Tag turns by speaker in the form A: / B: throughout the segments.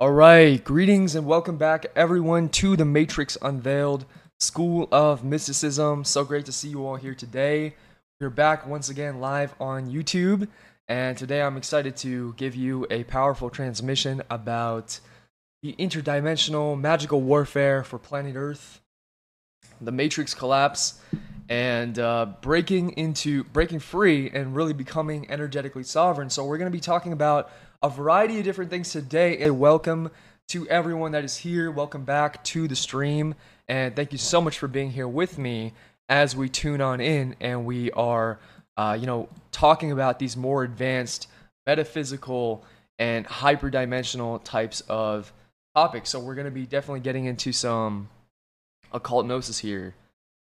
A: All right, greetings and welcome back, everyone, to the Matrix Unveiled School of Mysticism. So great to see you all here today. We're back once again live on YouTube, and today I'm excited to give you a powerful transmission about the interdimensional magical warfare for planet Earth, the Matrix collapse, and uh, breaking into breaking free and really becoming energetically sovereign. So we're going to be talking about a variety of different things today. And welcome to everyone that is here. Welcome back to the stream. And thank you so much for being here with me as we tune on in and we are, uh, you know, talking about these more advanced metaphysical and hyperdimensional types of topics. So we're going to be definitely getting into some occult gnosis here.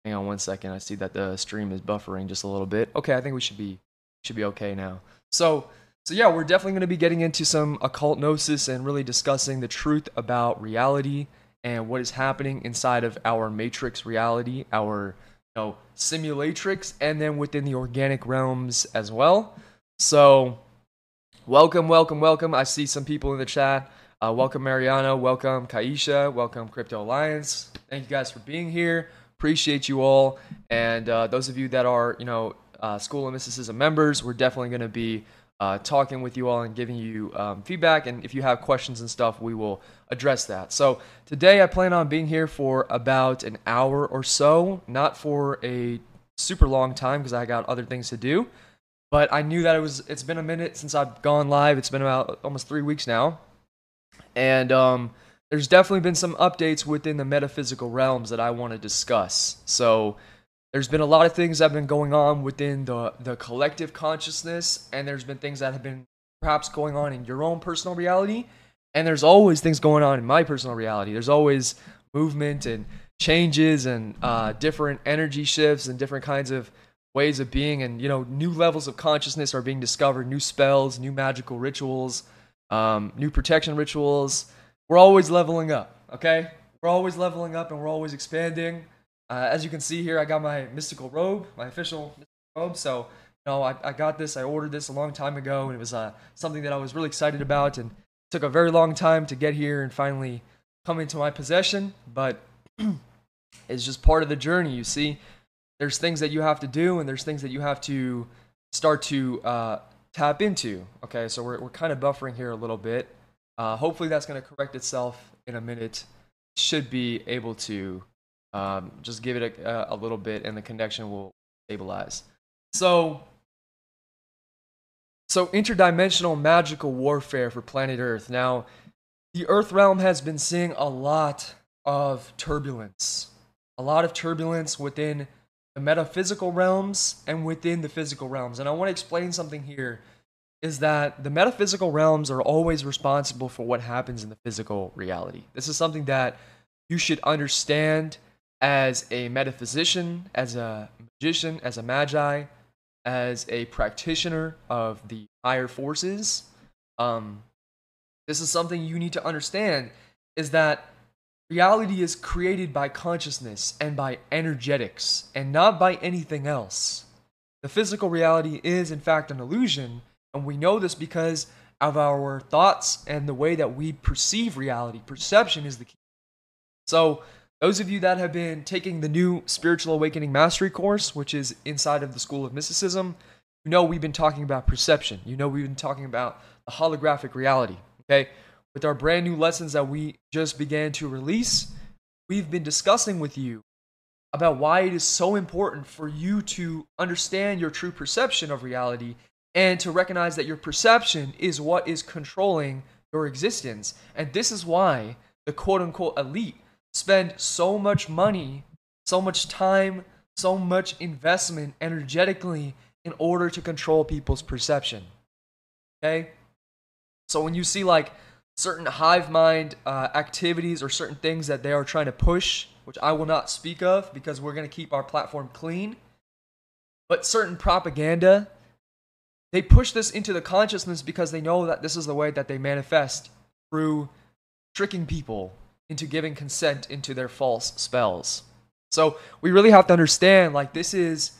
A: Hang on one second. I see that the stream is buffering just a little bit. Okay, I think we should be should be okay now. So so yeah, we're definitely going to be getting into some occult gnosis and really discussing the truth about reality and what is happening inside of our matrix reality, our you know simulatrix, and then within the organic realms as well. So welcome, welcome, welcome. I see some people in the chat. Uh, welcome Mariano, welcome Kaisha, welcome Crypto Alliance. Thank you guys for being here. Appreciate you all, and uh, those of you that are you know uh, School of Mysticism members, we're definitely going to be uh, talking with you all and giving you um, feedback. And if you have questions and stuff, we will address that. So today I plan on being here for about an hour or so, not for a super long time because I got other things to do. But I knew that it was. It's been a minute since I've gone live. It's been about almost three weeks now, and um, there's definitely been some updates within the metaphysical realms that I want to discuss. So there's been a lot of things that have been going on within the the collective consciousness and there's been things that have been perhaps going on in your own personal reality and there's always things going on in my personal reality. There's always movement and changes and uh, different energy shifts and different kinds of ways of being and you know new levels of consciousness are being discovered new spells new magical rituals um, new protection rituals. We're always leveling up okay? We're always leveling up and we're always expanding uh, as you can see here, I got my mystical robe, my official robe. So, you know, I, I got this. I ordered this a long time ago, and it was uh, something that I was really excited about, and took a very long time to get here and finally come into my possession. But it's just part of the journey. You see, there's things that you have to do, and there's things that you have to start to uh, tap into. Okay, so we're we're kind of buffering here a little bit. Uh, hopefully, that's going to correct itself in a minute. Should be able to um, just give it a, a little bit, and the connection will stabilize. So, so interdimensional magical warfare for planet Earth. Now, the Earth realm has been seeing a lot of turbulence, a lot of turbulence within the metaphysical realms and within the physical realms. And I want to explain something here is that the metaphysical realms are always responsible for what happens in the physical reality. This is something that you should understand as a metaphysician, as a magician, as a magi, as a practitioner of the higher forces, um, this is something you need to understand is that reality is created by consciousness and by energetics and not by anything else. The physical reality is, in fact, an illusion, and we know this because of our thoughts and the way that we perceive reality. Perception is the key. So, those of you that have been taking the new Spiritual Awakening Mastery course, which is inside of the School of Mysticism, you know we've been talking about perception. You know we've been talking about the holographic reality. Okay? With our brand new lessons that we just began to release, we've been discussing with you about why it is so important for you to understand your true perception of reality and to recognize that your perception is what is controlling your existence. And this is why the quote unquote elite spend so much money, so much time, so much investment energetically in order to control people's perception. Okay? So when you see like certain hive mind uh, activities or certain things that they are trying to push, which I will not speak of because we're going to keep our platform clean, but certain propaganda, they push this into the consciousness because they know that this is the way that they manifest through tricking people into giving consent into their false spells. So we really have to understand like this is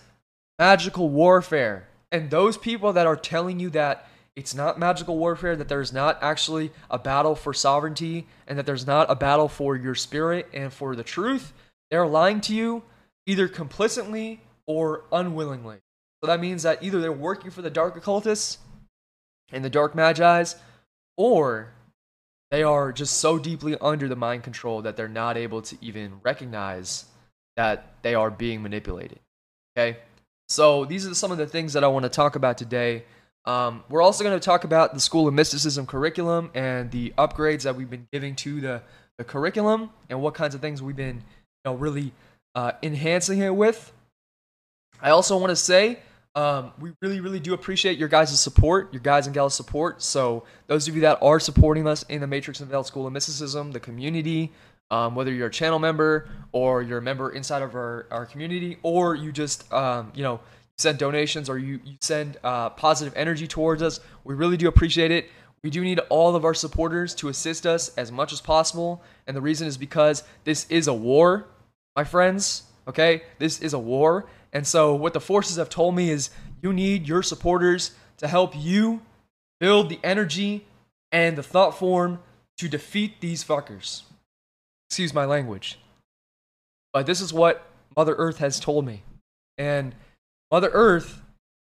A: magical warfare. And those people that are telling you that it's not magical warfare, that there's not actually a battle for sovereignty, and that there's not a battle for your spirit and for the truth, they're lying to you either complicitly or unwillingly. So that means that either they're working for the dark occultists and the dark magi's, or they are just so deeply under the mind control that they're not able to even recognize that they are being manipulated. Okay? So these are some of the things that I want to talk about today. Um, we're also going to talk about the School of Mysticism curriculum and the upgrades that we've been giving to the, the curriculum and what kinds of things we've been you know, really uh, enhancing it with. I also want to say um, we really, really do appreciate your guys' support, your guys and gals' support. So, those of you that are supporting us in the Matrix Unveiled School of Mysticism, the community, um, whether you're a channel member or you're a member inside of our, our community, or you just, um, you know, send donations or you, you send uh, positive energy towards us, we really do appreciate it. We do need all of our supporters to assist us as much as possible. And the reason is because this is a war, my friends. Okay? This is a war. And so, what the forces have told me is you need your supporters to help you build the energy and the thought form to defeat these fuckers. Excuse my language. But this is what Mother Earth has told me. And Mother Earth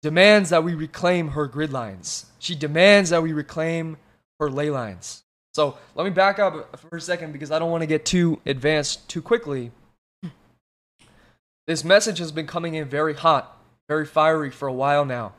A: demands that we reclaim her grid lines. She demands that we reclaim her ley lines. So let me back up for a second because I don't want to get too advanced too quickly. This message has been coming in very hot, very fiery for a while now.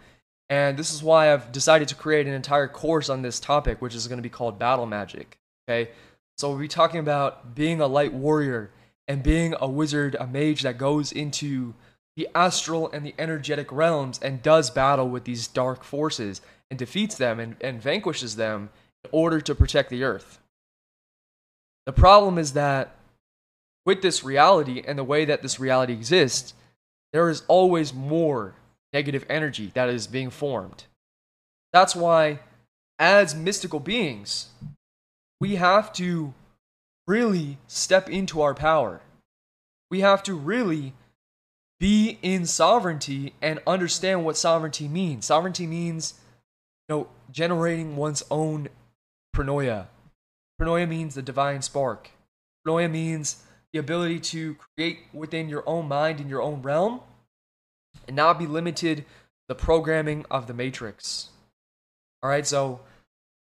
A: And this is why I've decided to create an entire course on this topic, which is going to be called Battle Magic. Okay? So we'll be talking about being a light warrior and being a wizard, a mage that goes into the astral and the energetic realms and does battle with these dark forces and defeats them and, and vanquishes them in order to protect the earth. The problem is that with this reality and the way that this reality exists, there is always more negative energy that is being formed. That's why, as mystical beings, we have to really step into our power. We have to really be in sovereignty and understand what sovereignty means. Sovereignty means, you know, generating one's own pronoia. Pronoia means the divine spark. Pronoia means the ability to create within your own mind in your own realm and not be limited the programming of the matrix. All right so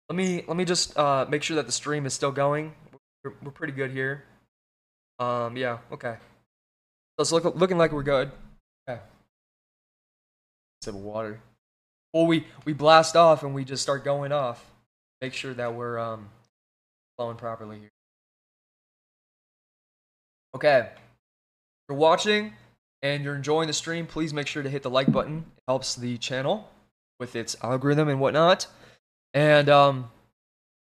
A: let me let me just uh, make sure that the stream is still going. We're, we're pretty good here. Um yeah okay. So it's look, looking like we're good. Okay. Sip of water. Well we we blast off and we just start going off. Make sure that we're um flowing properly here Okay. If you're watching and you're enjoying the stream, please make sure to hit the like button. It helps the channel with its algorithm and whatnot. And um,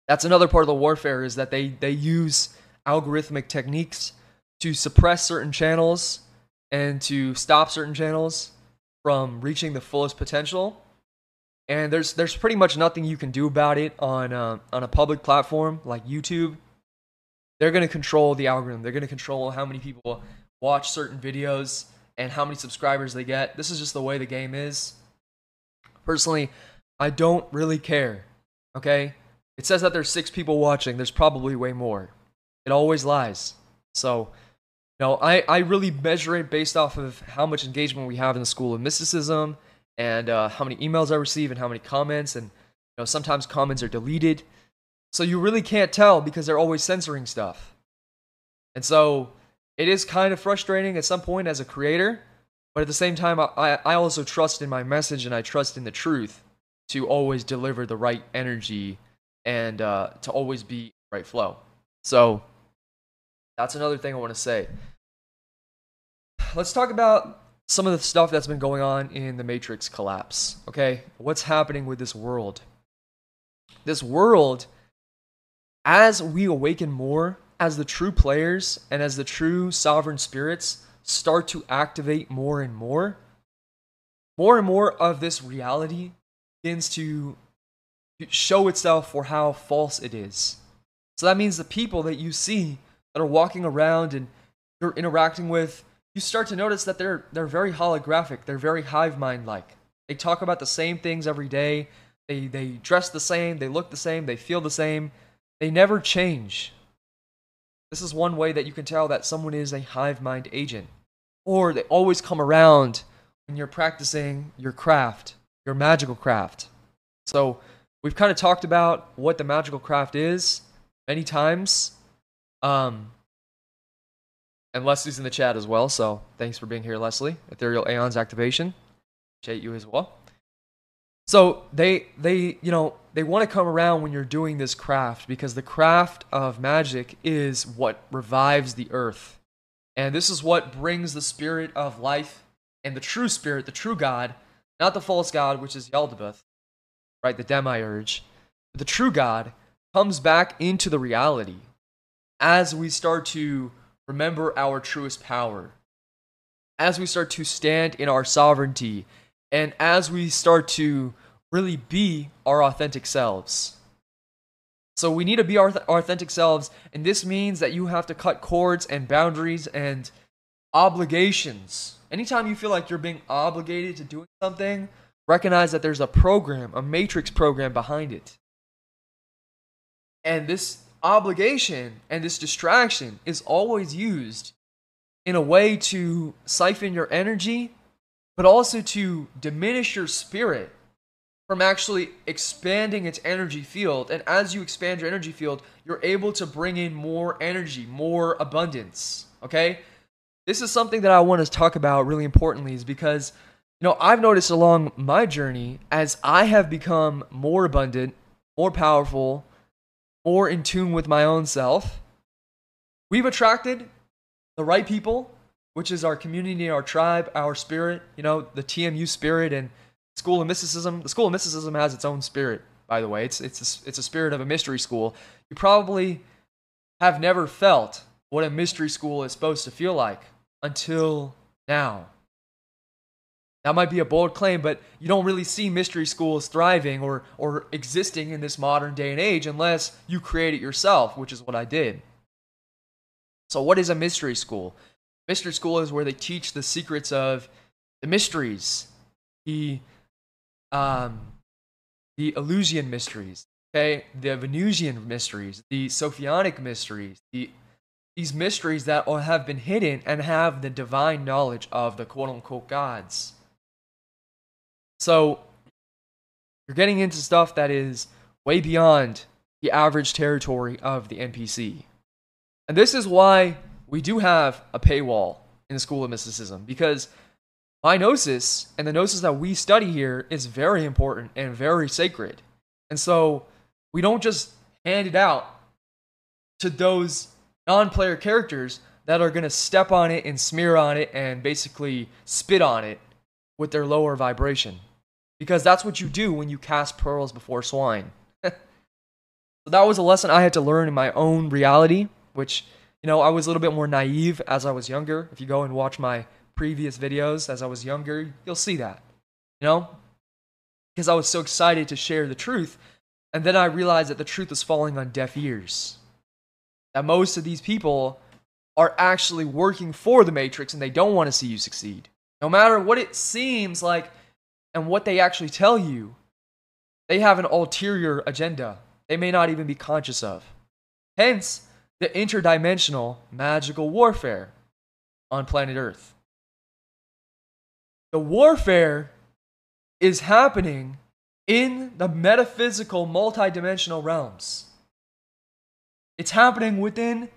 A: that's another part of the warfare is that they, they use algorithmic techniques to suppress certain channels and to stop certain channels from reaching the fullest potential. And there's there's pretty much nothing you can do about it on uh, on a public platform like YouTube they're going to control the algorithm. They're going to control how many people watch certain videos and how many subscribers they get. This is just the way the game is. Personally, I don't really care. Okay? It says that there's 6 people watching. There's probably way more. It always lies. So, you know, I, I really measure it based off of how much engagement we have in the School of Mysticism and uh, how many emails I receive and how many comments. And, you know, sometimes comments are deleted. So you really can't tell because they're always censoring stuff. And so it is kind of frustrating at some point as a creator, but at the same time, I, I also trust in my message and I trust in the truth to always deliver the right energy and uh, to always be right flow. So that's another thing I want to say. Let's talk about some of the stuff that's been going on in the Matrix collapse. Okay, what's happening with this world? This world as we awaken more, as the true players and as the true sovereign spirits start to activate more and more, more and more of this reality begins to show itself for how false it is. So that means the people that you see that are walking around and you're interacting with, you start to notice that they're they're very holographic, they're very hive mind like. They talk about the same things every day. They they dress the same, they look the same, they feel the same. They never change. This is one way that you can tell that someone is a hive mind agent. Or they always come around when you're practicing your craft, your magical craft. So, we've kind of talked about what the magical craft is many times. Um, and Leslie's in the chat as well, so thanks for being here, Leslie. Ethereal Aeons activation. Appreciate you as well. So they they you know they want to come around when you're doing this craft because the craft of magic is what revives the earth. And this is what brings the spirit of life and the true spirit, the true God, not the false God, which is Yaldabaoth, right? The demiurge. The true God comes back into the reality as we start to remember our truest power, as we start to stand in our sovereignty, and as we start to really be our authentic selves. So we need to be our authentic selves, and this means that you have to cut cords and boundaries and obligations. Anytime you feel like you're being obligated to doing something, recognize that there's a program, a matrix program behind it. And this obligation and this distraction is always used in a way to siphon your energy, but also to diminish your spirit from actually expanding its energy field. And as you expand your energy field, you're able to bring in more energy, more abundance. Okay? This is something that I want to talk about really importantly, is because, you know, I've noticed along my journey as I have become more abundant, more powerful, more in tune with my own self, we've attracted the right people, which is our community, our tribe, our spirit, you know, the TMU spirit and School of Mysticism. The School of Mysticism has its own spirit, by the way. It's it's a, it's a spirit of a mystery school. You probably have never felt what a mystery school is supposed to feel like until now. That might be a bold claim, but you don't really see mystery schools thriving or, or existing in this modern day and age unless you create it yourself, which is what I did. So, what is a mystery school? Mystery school is where they teach the secrets of the mysteries, the um, the Eleusinian mysteries, okay, the Venusian mysteries, the Sophionic mysteries, the these mysteries that have been hidden and have the divine knowledge of the quote unquote gods. So you're getting into stuff that is way beyond the average territory of the NPC. And this is why we do have a paywall in the School of Mysticism because my gnosis and the gnosis that we study here is very important and very sacred. And so we don't just hand it out to those non player characters that are going to step on it and smear on it and basically spit on it with their lower vibration. Because that's what you do when you cast pearls before swine. so that was a lesson I had to learn in my own reality, which, you know, I was a little bit more naive as I was younger. If you go and watch my previous videos as I was younger, you'll see that. You know? Because I was so excited to share the truth. And then I realized that the truth was falling on deaf ears. That most of these people are actually working for the Matrix and they don't want to see you succeed. No matter what it seems like and what they actually tell you, they have an ulterior agenda they may not even be conscious of. Hence, the interdimensional magical warfare on planet Earth. The warfare is happening in the metaphysical multidimensional realms. It's happening within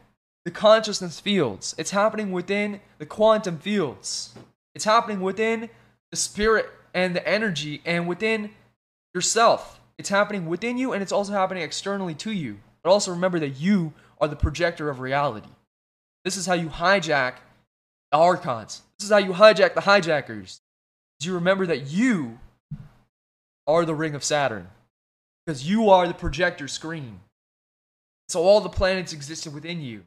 A: the consciousness fields. It's happening within the quantum fields. It's happening within the spirit and the energy and within yourself. It's happening within you and it's also happening externally to you. But also remember that you are the projector of reality. This is how you hijack the archons. This is how you hijack the hijackers you remember that you are the ring of Saturn because you are the projector screen. So all the planets existed within you.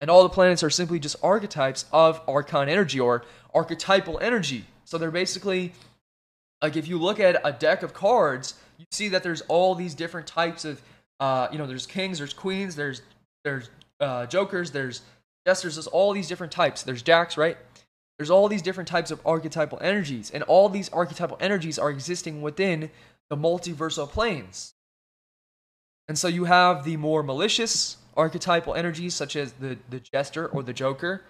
A: And all the planets are simply just archetypes of archon energy or archetypal energy. So they're basically like if you look at a deck of cards, you see that there's all these different types of uh, you know, there's kings, there's queens, there's there's uh, jokers, there's jesters, there's all these different types. There's jacks, right? There's all these different types of archetypal energies, and all these archetypal energies are existing within the multiversal planes. And so you have the more malicious archetypal energies, such as the, the jester or the joker.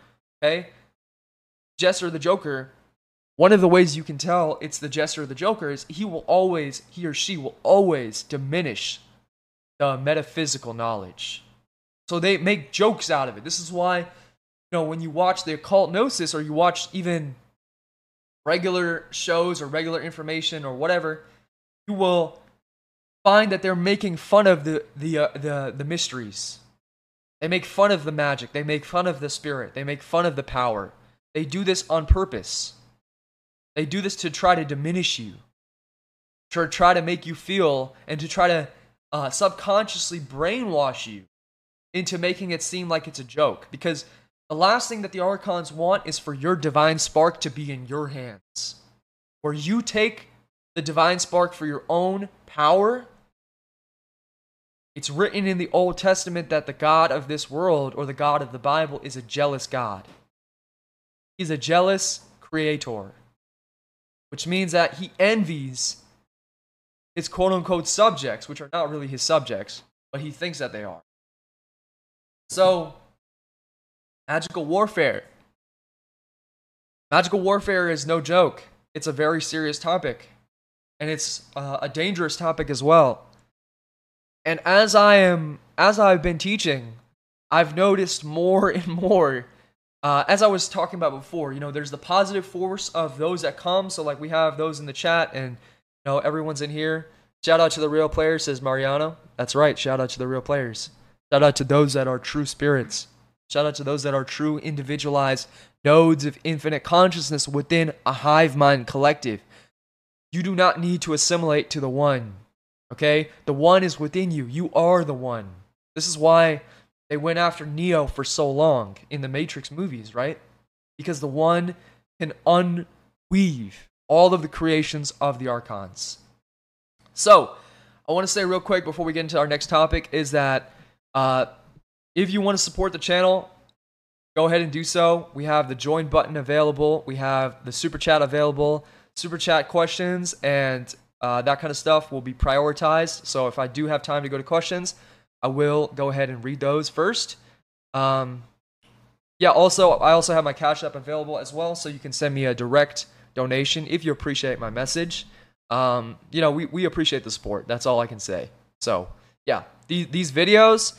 A: Okay? Jester the joker, one of the ways you can tell it's the jester or the joker is he will always, he or she will always diminish the metaphysical knowledge. So they make jokes out of it. This is why, know, when you watch the occult gnosis or you watch even regular shows or regular information or whatever, you will find that they're making fun of the the uh, the the mysteries. They make fun of the magic. They make fun of the spirit. They make fun of the power. They do this on purpose. They do this to try to diminish you, to try to make you feel, and to try to uh, subconsciously brainwash you into making it seem like it's a joke. Because the last thing that the Archons want is for your divine spark to be in your hands, where you take the divine spark for your own power. It's written in the Old Testament that the God of this world or the God of the Bible is a jealous God. He's a jealous creator, which means that he envies his quote unquote subjects, which are not really his subjects, but he thinks that they are. So, magical warfare. Magical warfare is no joke. It's a very serious topic, and it's uh, a dangerous topic as well. And as I am, as I've been teaching, I've noticed more and more. Uh, as I was talking about before, you know, there's the positive force of those that come. So, like, we have those in the chat, and you know, everyone's in here. Shout out to the real players, says Mariano. That's right. Shout out to the real players. Shout out to those that are true spirits. Shout out to those that are true individualized nodes of infinite consciousness within a hive mind collective. You do not need to assimilate to the one. Okay? The one is within you. You are the one. This is why they went after Neo for so long in the Matrix movies, right? Because the one can unweave all of the creations of the archons. So, I want to say real quick before we get into our next topic is that uh, if you want to support the channel, go ahead and do so. We have the join button available. We have the super chat available. Super chat questions and uh, that kind of stuff will be prioritized. So if I do have time to go to questions, I will go ahead and read those first. Um, yeah, also, I also have my Cash App available as well, so you can send me a direct donation if you appreciate my message. Um, you know, we, we appreciate the support. That's all I can say. So, yeah, these, these videos,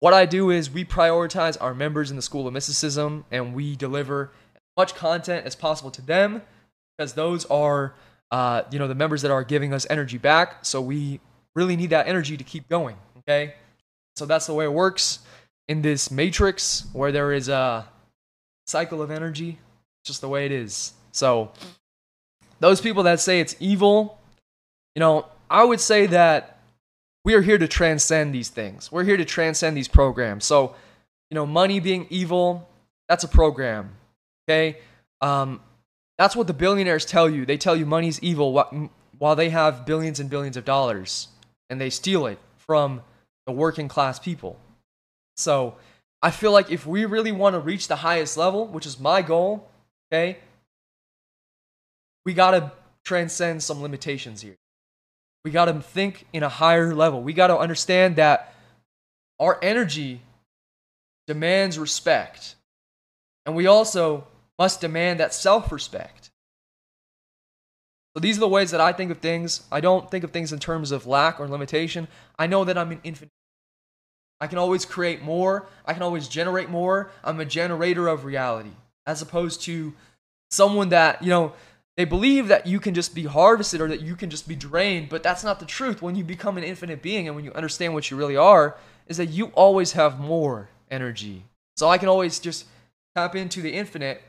A: what I do is we prioritize our members in the School of Mysticism and we deliver as much content as possible to them because those are, uh, you know, the members that are giving us energy back. So we really need that energy to keep going. Okay. So that's the way it works in this matrix where there is a cycle of energy. Just the way it is. So those people that say it's evil, you know, I would say that we are here to transcend these things. We're here to transcend these programs. So, you know, money being evil, that's a program. Okay? Um, that's what the billionaires tell you. They tell you money's evil while they have billions and billions of dollars and they steal it from the working class people. So, I feel like if we really want to reach the highest level, which is my goal, okay, we got to transcend some limitations here. We got to think in a higher level. We got to understand that our energy demands respect. And we also must demand that self respect. So these are the ways that I think of things. I don't think of things in terms of lack or limitation. I know that I'm an infinite. I can always create more. I can always generate more. I'm a generator of reality, as opposed to someone that, you know, they believe that you can just be harvested or that you can just be drained, but that's not the truth. When you become an infinite being and when you understand what you really are, is that you always have more energy. So I can always just tap into the infinite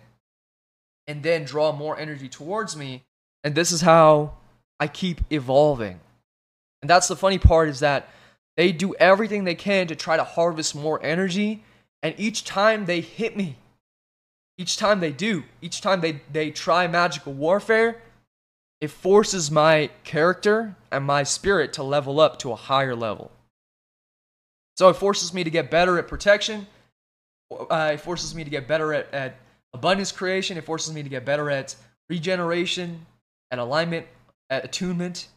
A: and then draw more energy towards me. And this is how I keep evolving. And that's the funny part is that they do everything they can to try to harvest more energy. And each time they hit me, each time they do, each time they, they try magical warfare, it forces my character and my spirit to level up to a higher level. So it forces me to get better at protection. Uh, it forces me to get better at, at abundance creation. It forces me to get better at regeneration, at alignment, at attunement.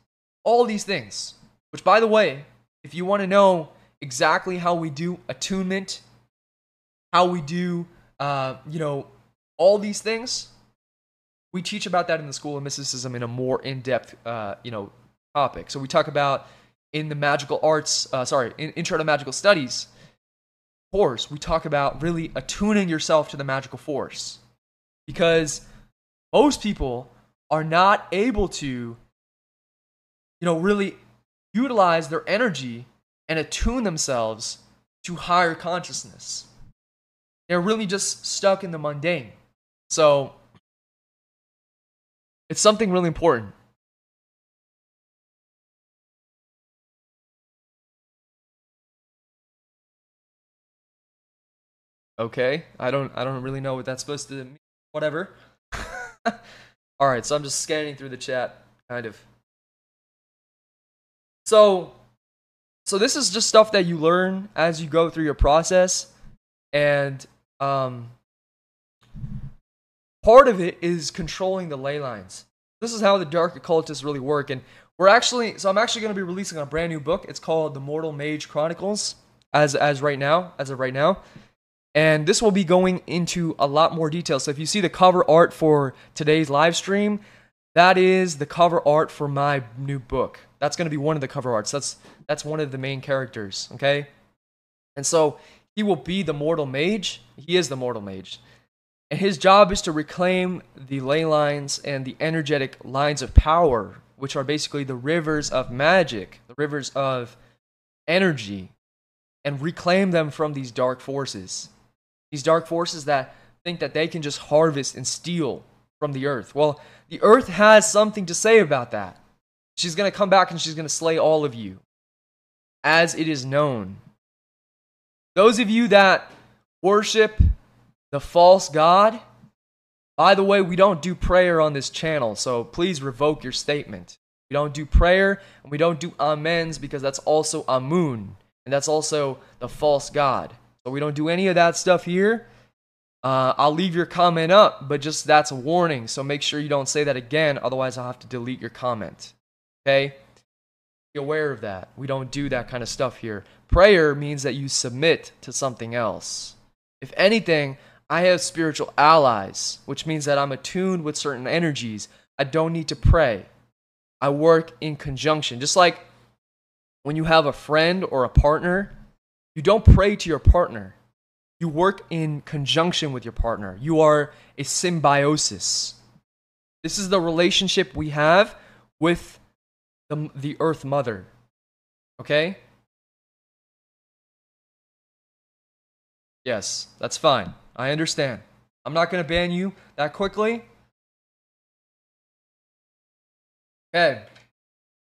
A: all these things. Which, by the way, if you want to know exactly how we do attunement, how we do, uh, you know, all these things, we teach about that in the School of Mysticism in a more in-depth, uh, you know, topic. So we talk about in the magical arts, uh, sorry, in Intro to Magical Studies course, we talk about really attuning yourself to the magical force because most people are not able to, you know, really utilize their energy and attune themselves to higher consciousness. They're really just stuck in the mundane. So it's something really important. Okay, I don't I don't really know what that's supposed to mean. Whatever. All right, so I'm just scanning through the chat, kind of. So, so this is just stuff that you learn as you go through your process, and um, part of it is controlling the ley lines. This is how the dark occultists really work, and we're actually so I'm actually going to be releasing a brand new book. It's called The Mortal Mage Chronicles, as as right now, as of right now. And this will be going into a lot more detail. So if you see the cover art for today's live stream, that is the cover art for my new book. That's going to be one of the cover arts. That's that's one of the main characters, okay? And so he will be the mortal mage. He is the mortal mage. And his job is to reclaim the ley lines and the energetic lines of power, which are basically the rivers of magic, the rivers of energy, and reclaim them from these dark forces. These dark forces that think that they can just harvest and steal from the earth. Well, the earth has something to say about that. She's going to come back and she's going to slay all of you, as it is known. Those of you that worship the false God, by the way, we don't do prayer on this channel, so please revoke your statement. We don't do prayer and we don't do amens because that's also Amun, and that's also the false God. So we don't do any of that stuff here. Uh, I'll leave your comment up, but just that's a warning. So make sure you don't say that again. Otherwise, I'll have to delete your comment. Okay? Aware of that. We don't do that kind of stuff here. Prayer means that you submit to something else. If anything, I have spiritual allies, which means that I'm attuned with certain energies. I don't need to pray. I work in conjunction. Just like when you have a friend or a partner you don't pray to your partner. You work in conjunction with your partner. You are a symbiosis. This is the relationship we have with the, the Earth Mother. Okay? Yes, that's fine. I understand. I'm not going to ban you that quickly. Okay.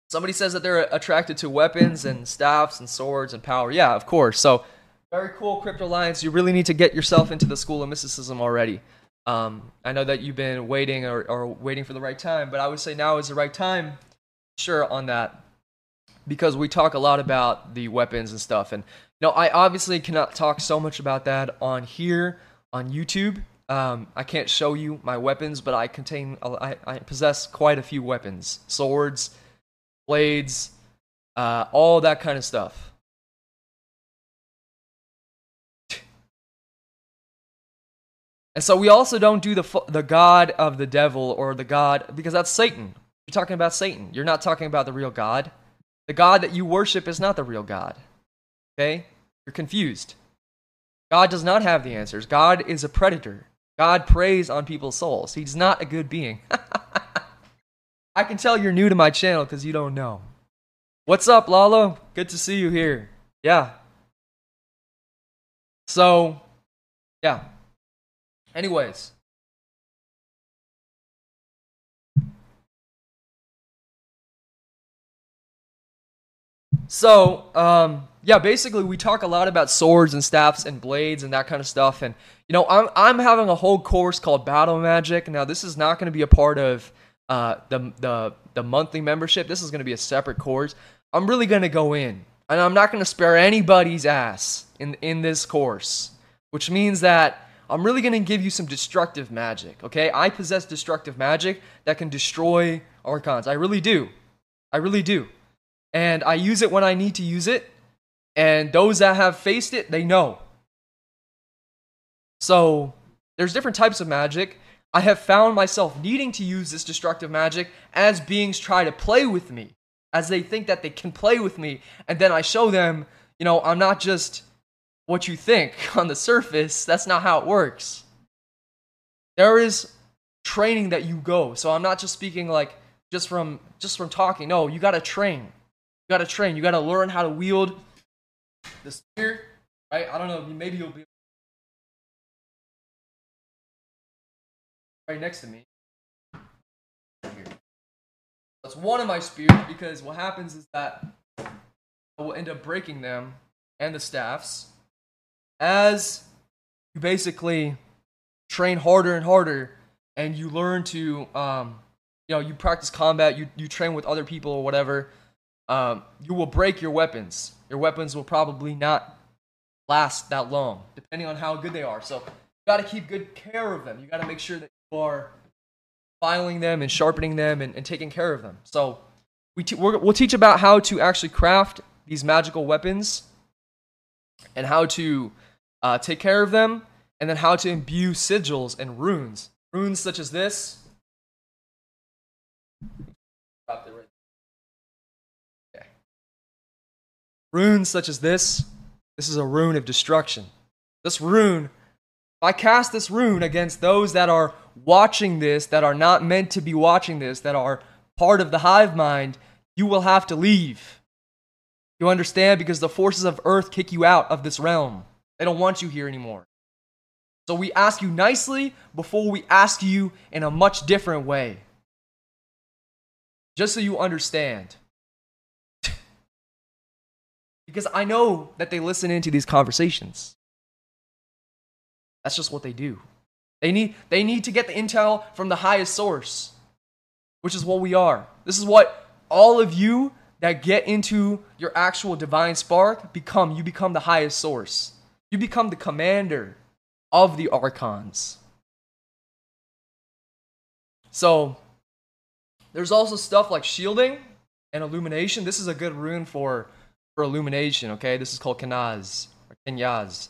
A: Somebody says that they're attracted to weapons and staffs and swords and power. Yeah, of course. So, very cool, Crypto Alliance. You really need to get yourself into the School of Mysticism already. Um, I know that you've been waiting or, or waiting for the right time, but I would say now is the right time, sure, on that, because we talk a lot about the weapons and stuff. And you know, I obviously cannot talk so much about that on here on YouTube. Um, I can't show you my weapons, but I contain, I, I possess quite a few weapons, swords blades, uh, all that kind of stuff. And so we also don't do the the god of the devil or the god because that's Satan. You're talking about Satan. You're not talking about the real God. The God that you worship is not the real God. Okay? You're confused. God does not have the answers. God is a predator. God preys on people's souls. He's not a good being. I can tell you're new to my channel because you don't know. What's up, Lalo? Good to see you here. Yeah. So, yeah. Anyways. So, um, yeah, basically we talk a lot about swords and staffs and blades and that kind of stuff. And, you know, I'm, I'm having a whole course called Battle Magic. Now, this is not going to be a part of uh, the the the monthly membership. This is going to be a separate course. I'm really going to go in, and I'm not going to spare anybody's ass in in this course, which means that I'm really going to give you some destructive magic. Okay, I possess destructive magic that can destroy archons. I really do. I really do. And I use it when I need to use it. And those that have faced it, they know. So there's different types of magic. I have found myself needing to use this destructive magic as beings try to play with me, as they think that they can play with me. And then I show them, you know, I'm not just what you think on the surface. That's not how it works. There is training that you go. So I'm not just speaking like just from just from talking. No, you got to train. You got to train. You got to learn how to wield the spear, right? I don't know. Maybe you'll be right next to me. That's one of my spears because what happens is that I will end up breaking them and the staffs as you basically train harder and harder and you learn to um, you know you practice combat you, you train with other people or whatever um, you will break your weapons. Your weapons will probably not last that long depending on how good they are. So you got to keep good care of them. You got to make sure that you are filing them and sharpening them and, and taking care of them. So we we'll teach about how to actually craft these magical weapons and how to uh, take care of them and then how to imbue sigils and runes. Runes such as this Runes such as this, this is a rune of destruction. This rune, if I cast this rune against those that are watching this, that are not meant to be watching this, that are part of the hive mind, you will have to leave. You understand? Because the forces of earth kick you out of this realm. They don't want you here anymore. So we ask you nicely before we ask you in a much different way just so you understand. Because I know that they listen into these conversations. That's just what they do. They need, they need to get the intel from the highest source, which is what we are. This is what all of you that get into your actual divine spark become. You become the highest source, you become the commander of the archons. So, there's also stuff like shielding and illumination. This is a good rune for, for illumination, okay? This is called Kanaz or Kenyaz.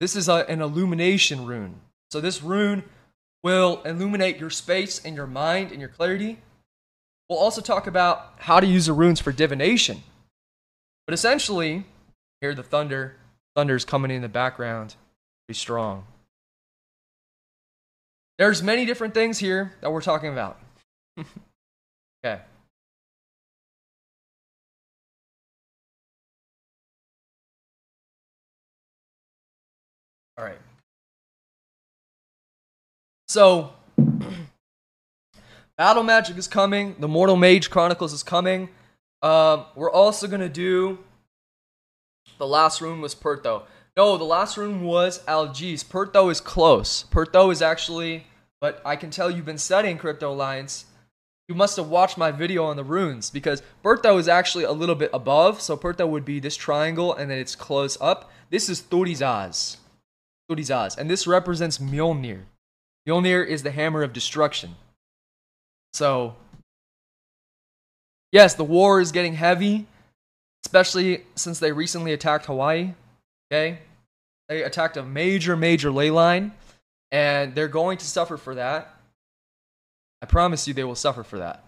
A: This is a, an illumination rune. So this rune will illuminate your space and your mind and your clarity. We'll also talk about how to use the runes for divination. But essentially, hear the thunder. Thunder's coming in the background. Pretty strong. There's many different things here that we're talking about. Okay. All right. So, Battle Magic is coming. The Mortal Mage Chronicles is coming. Uh, we're also gonna do. The last room was Pertho. No, the last room was Algiz. Pertho is close. Pertho is actually, but I can tell you've been studying Crypto Alliance you must have watched my video on the runes because Pertho is actually a little bit above. So Pertho would be this triangle and then it's close up. This is Thurisaz. Thurisaz. And this represents Mjolnir. Mjolnir is the hammer of destruction. So, yes, the war is getting heavy, especially since they recently attacked Hawaii. Okay? They attacked a major, major ley line, and they're going to suffer for that. I promise you they will suffer for that.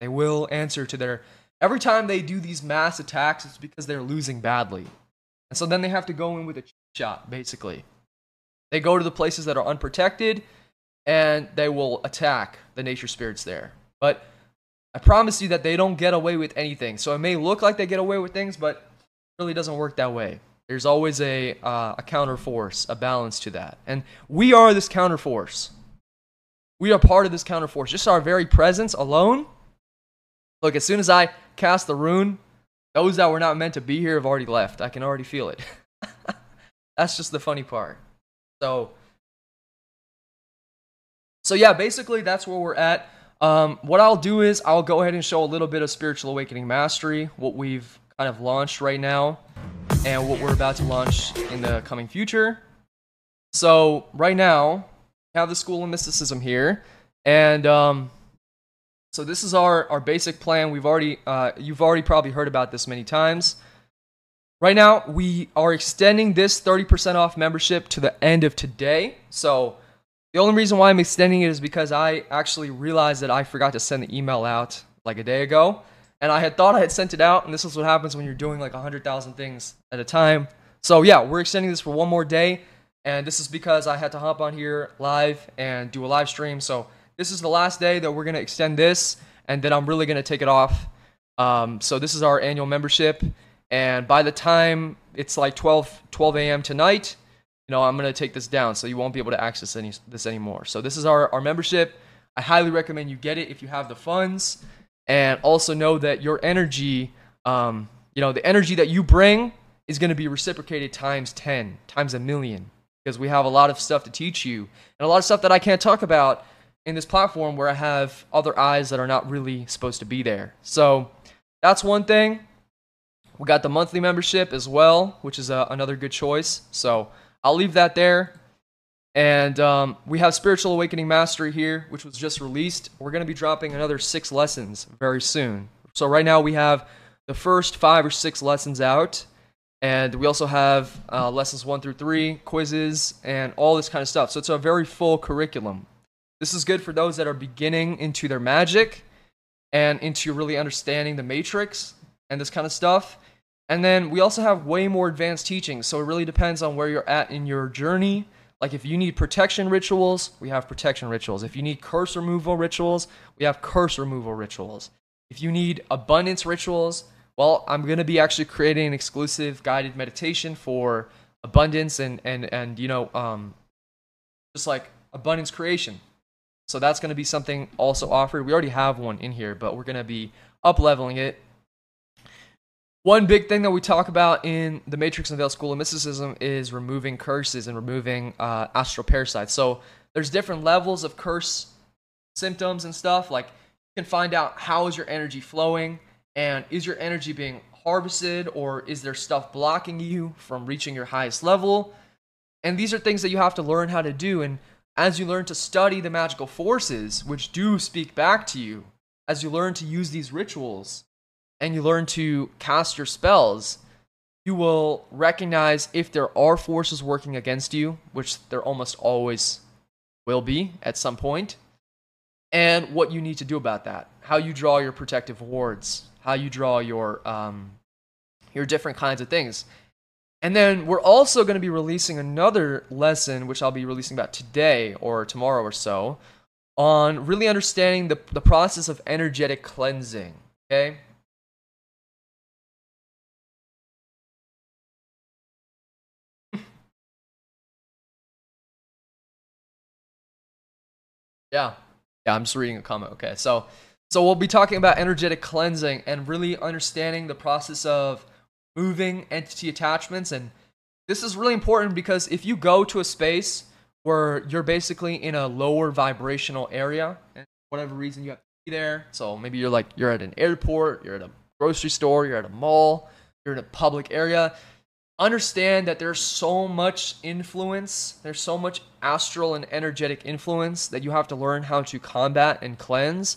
A: They will answer to their. Every time they do these mass attacks, it's because they're losing badly. And so then they have to go in with a shot, basically. They go to the places that are unprotected and they will attack the nature spirits there. But I promise you that they don't get away with anything. So it may look like they get away with things, but it really doesn't work that way. There's always a, uh, a counter force, a balance to that. And we are this counter force. We are part of this counter force. Just our very presence alone. Look, as soon as I cast the rune, those that were not meant to be here have already left. I can already feel it. That's just the funny part. So, so yeah, basically that's where we're at. Um, what I'll do is I'll go ahead and show a little bit of spiritual awakening mastery, what we've kind of launched right now, and what we're about to launch in the coming future. So right now, we have the School of Mysticism here, and um, So this is our our basic plan. We've already uh, you've already probably heard about this many times. Right now, we are extending this 30% off membership to the end of today. So the only reason why I'm extending it is because I actually realized that I forgot to send the email out like a day ago. And I had thought I had sent it out, and this is what happens when you're doing like 100,000 things at a time. So yeah, we're extending this for one more day. And this is because I had to hop on here live and do a live stream. So this is the last day that we're going to extend this, and then I'm really going to take it off. Um, so this is our annual membership. And by the time it's like 12, 12 a.m. tonight, you know, I'm going to take this down so you won't be able to access any, this anymore. So this is our, our membership. I highly recommend you get it if you have the funds. And also know that your energy, um, you know, the energy that you bring is going to be reciprocated times 10, times a million. Because we have a lot of stuff to teach you and a lot of stuff that I can't talk about in this platform where I have other eyes that are not really supposed to be there. So that's one thing. We got the monthly membership as well, which is uh, another good choice. So I'll leave that there. And um, we have Spiritual Awakening Mastery here, which was just released. We're going to be dropping another six lessons very soon. So right now we have the first five or six lessons out. And we also have uh, lessons one through three, quizzes, and all this kind of stuff. So it's a very full curriculum. This is good for those that are beginning into their magic and into really understanding the matrix and this kind of stuff. And then we also have way more advanced teachings. So it really depends on where you're at in your journey. Like if you need protection rituals, we have protection rituals. If you need curse removal rituals, we have curse removal rituals. If you need abundance rituals, well, I'm going to be actually creating an exclusive guided meditation for abundance and and and you know um just like abundance creation. So that's going to be something also offered. We already have one in here, but we're going to be up leveling it one big thing that we talk about in the Matrix Unveiled School of Mysticism is removing curses and removing uh, astral parasites. So there's different levels of curse symptoms and stuff. Like you can find out how is your energy flowing and is your energy being harvested or is there stuff blocking you from reaching your highest level? And these are things that you have to learn how to do. And as you learn to study the magical forces, which do speak back to you, as you learn to use these rituals, and you learn to cast your spells, you will recognize if there are forces working against you, which there almost always will be at some point, and what you need to do about that. How you draw your protective wards, how you draw your um, your different kinds of things. And then we're also going to be releasing another lesson, which I'll be releasing about today or tomorrow or so, on really understanding the, the process of energetic cleansing. Okay? Yeah. Yeah, I'm just reading a comment. Okay. So so we'll be talking about energetic cleansing and really understanding the process of moving entity attachments and this is really important because if you go to a space where you're basically in a lower vibrational area and whatever reason you have to be there so maybe you're like you're at an airport you're at a grocery store you're at a mall you're in a public area understand that there's so much influence, there's so much astral and energetic influence that you have to learn how to combat and cleanse.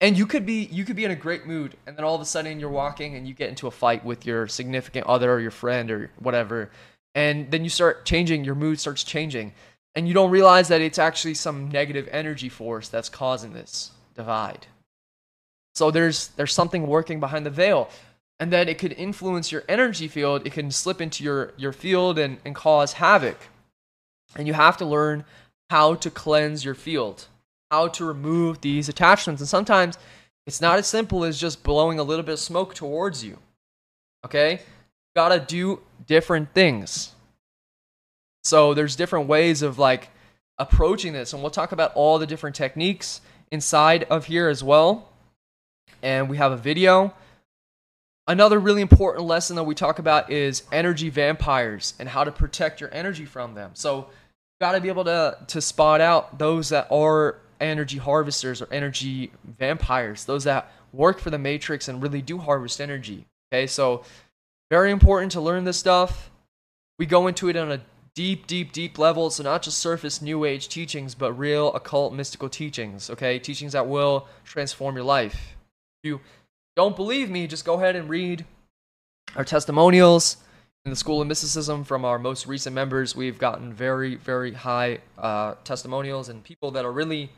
A: And you could be you could be in a great mood and then all of a sudden you're walking and you get into a fight with your significant other or your friend or whatever. And then you start changing, your mood starts changing. And you don't realize that it's actually some negative energy force that's causing this divide. So there's there's something working behind the veil and then it could influence your energy field. It can slip into your, your field and, and cause havoc. And you have to learn how to cleanse your field, how to remove these attachments. And sometimes it's not as simple as just blowing a little bit of smoke towards you. Okay? You gotta do different things. So there's different ways of like approaching this, and we'll talk about all the different techniques inside of here as well. And we have a video Another really important lesson that we talk about is energy vampires and how to protect your energy from them. So you got to be able to to spot out those that are energy harvesters or energy vampires, those that work for the matrix and really do harvest energy. Okay? So very important to learn this stuff. We go into it on a deep, deep, deep level. So not just surface New Age teachings, but real occult, mystical teachings. Okay, teachings that will transform your life. You don't believe me, just go ahead and read our testimonials in the School of Mysticism from our most recent members. We've gotten very, very high uh, testimonials and people that are really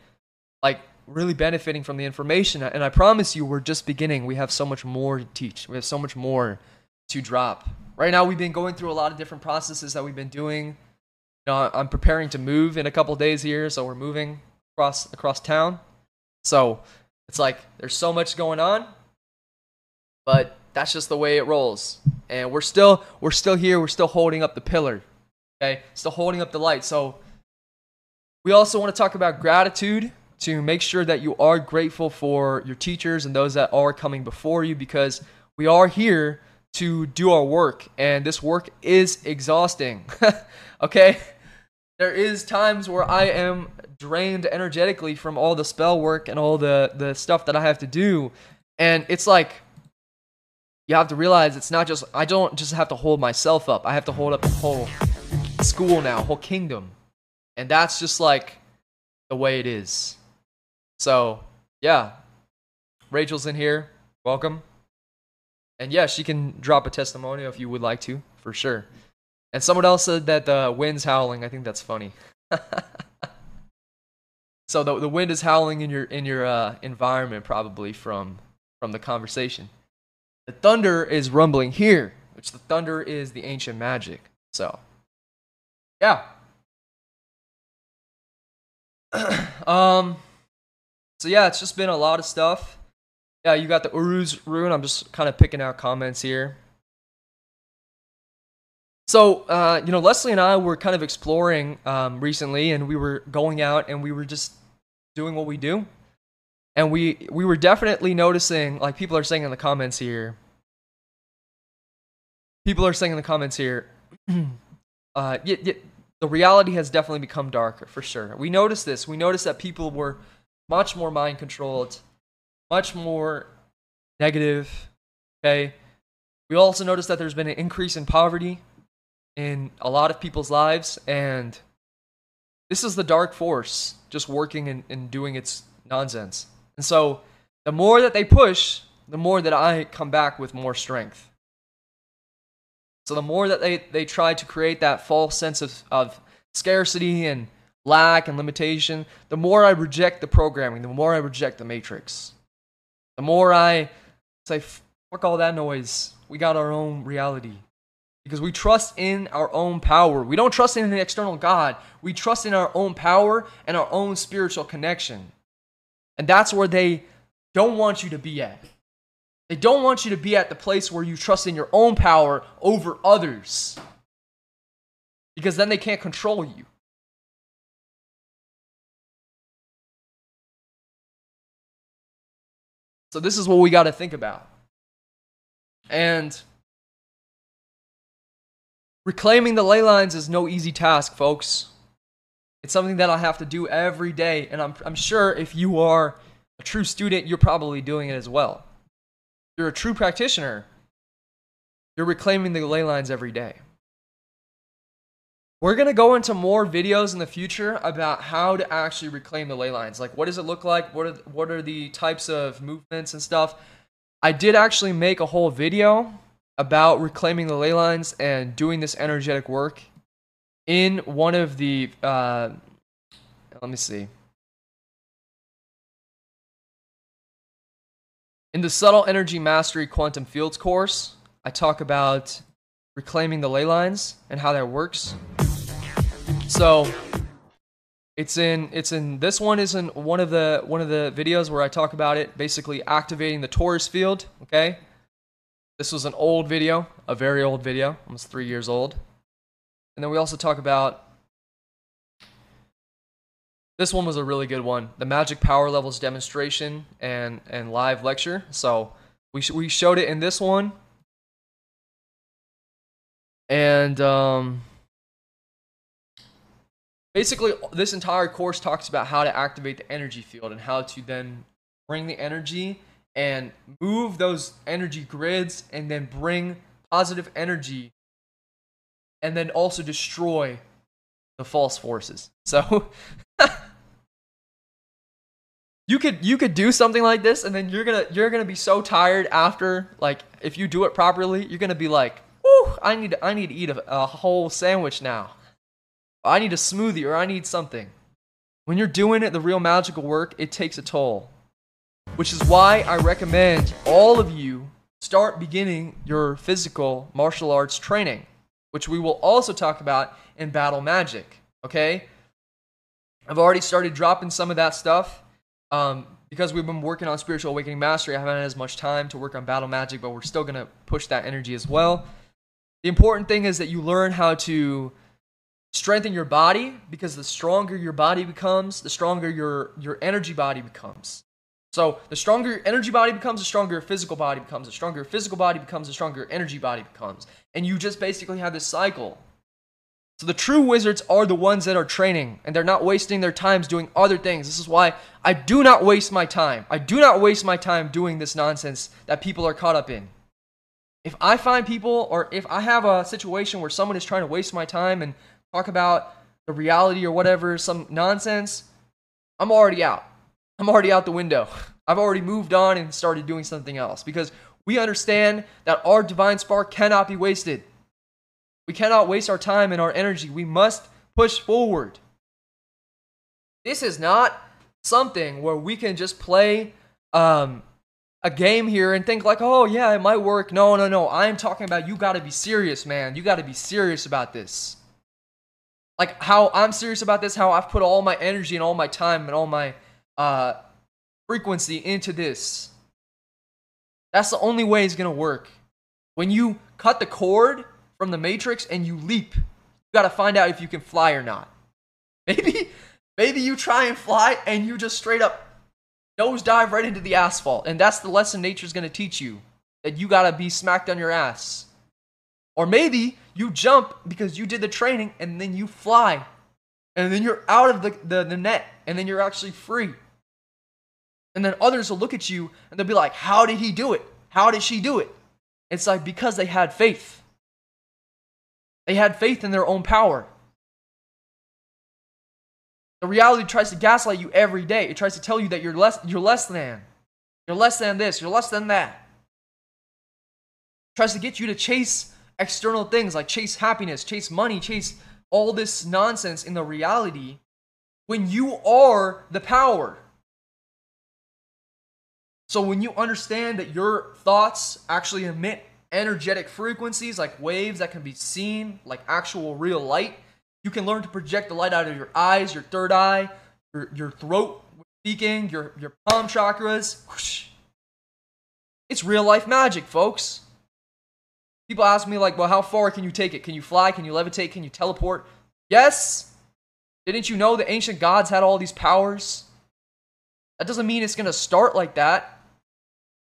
A: like really benefiting from the information. And I promise you, we're just beginning. We have so much more to teach. We have so much more to drop. Right now, we've been going through a lot of different processes that we've been doing. You know, I'm preparing to move in a couple days here, so we're moving across across town. So it's like there's so much going on, but that's just the way it rolls. And we're still we're still here. We're still holding up the pillar. Okay, still holding up the light. So we also want to talk about gratitude to make sure that you are grateful for your teachers and those that are coming before you because we are here to do our work and this work is exhausting. okay? There is times where I am drained energetically from all the spell work and all the the stuff that I have to do and it's like you have to realize it's not just I don't just have to hold myself up. I have to hold up the whole school now, whole kingdom. And that's just like the way it is. So, yeah. Rachel's in here. Welcome. And yeah, she can drop a testimonial if you would like to, for sure. And someone else said that the wind's howling. I think that's funny. so the the wind is howling in your in your uh, environment probably from from the conversation. The thunder is rumbling here, which the thunder is the ancient magic. So, yeah. um so yeah, it's just been a lot of stuff. Yeah, you got the Uruz rune. I'm just kind of picking out comments here. So, uh, you know, Leslie and I were kind of exploring um, recently, and we were going out and we were just doing what we do. And we we were definitely noticing, like people are saying in the comments here. People are saying in the comments here, uh, the reality has definitely become darker for sure. We noticed this. We noticed that people were much more mind controlled, much more negative. Okay. We also noticed that there's been an increase in poverty in a lot of people's lives, and this is the dark force just working and, and doing its nonsense. And so, the more that they push, the more that I come back with more strength. So, the more that they, they try to create that false sense of, of scarcity and lack and limitation, the more I reject the programming, the more I reject the matrix. The more I say, fuck all that noise. We got our own reality. Because we trust in our own power. We don't trust in the external God. We trust in our own power and our own spiritual connection. And that's where they don't want you to be at. They don't want you to be at the place where you trust in your own power over others. Because then they can't control you. So this is what we got to think about. And reclaiming the ley lines is no easy task, folks. It's something that I have to do every day, and I'm, I'm sure if you are a true student, you're probably doing it as well. If you're a true practitioner, you're reclaiming the ley lines every day. We're going to go into more videos in the future about how to actually reclaim the ley lines. Like, what does it look like? What are, what are the types of movements and stuff? I did actually make a whole video about reclaiming the ley lines and doing this energetic work in one of the, uh, let me see. In the Subtle Energy Mastery Quantum Fields course, I talk about reclaiming the ley lines and how that works. So it's in it's in this one is in one of the one of the videos where I talk about it, basically activating the torus field. Okay, this was an old video, a very old video, almost three years old. And then we also talk about this one was a really good one, the magic power levels demonstration and and live lecture. So we sh- we showed it in this one, and um basically this entire course talks about how to activate the energy field and how to then bring the energy and move those energy grids and then bring positive energy and then also destroy the false forces. So you could you could do something like this and then you're gonna you're gonna be so tired after like if you do it properly you're gonna be like Whew, i need i need to eat a, a whole sandwich now. I need a smoothie or i need something. When you're doing it the real magical work it takes a toll which is why i recommend all of you start beginning your physical martial arts training which we will also talk about in battle magic okay i've already started dropping some of that stuff um, because we've been working on spiritual awakening mastery, I haven't had as much time to work on battle magic, but we're still going to push that energy as well. The important thing is that you learn how to strengthen your body because the stronger your body becomes, the stronger your, your energy body becomes. So the stronger your energy body becomes, the stronger your physical body becomes. The stronger your physical body becomes, the stronger your energy body becomes. And you just basically have this cycle so the true wizards are the ones that are training and they're not wasting their times doing other things. This is why I do not waste my time. I do not waste my time doing this nonsense that people are caught up in. If I find people or if I have a situation where someone is trying to waste my time and talk about the reality or whatever, some nonsense, I'm already out. I'm already out the window. I've already moved on and started doing something else because we understand that our divine spark cannot be wasted. We cannot waste our time and our energy. We must push forward. This is not something where we can just play um, a game here and think like, oh yeah, it might work. No, no, no. I'm talking about you got to be serious, man. You got to be serious about this. Like how I'm serious about this, how I've put all my energy and all my time and all my uh, frequency into this. That's the only way it's gonna work. When you cut the cord from the Matrix and you leap. You got to find out if you can fly or not. Maybe, maybe you try and fly and you just straight up nose dive right into the asphalt. And that's the lesson nature's to teach you that you got to be smacked on your ass. Or maybe you jump because you did the training and then you fly. And then you're out of the, the, the net and then you're actually free. And then others will look at you and they'll be like, How did he do it? How did she do it? It's like because they had faith. They had faith in their own power. The reality tries to gaslight you every day. It tries to tell you that you're less, you're less than. You're less than this, you're less than that. It tries to get you to chase external things like chase happiness, chase money, chase all this nonsense in the reality when you are the power. So when you understand that your thoughts actually emit energetic frequencies like waves that can be seen like actual real light. You can learn to project the light out of your eyes, your third eye, your, your throat speaking, your, your palm chakras. It's real life magic, folks. People ask me, like, well, how far can you take it? Can you fly? Can you levitate? Can you teleport? Yes. Didn't you know the ancient gods had all these powers? That doesn't mean it's to start like that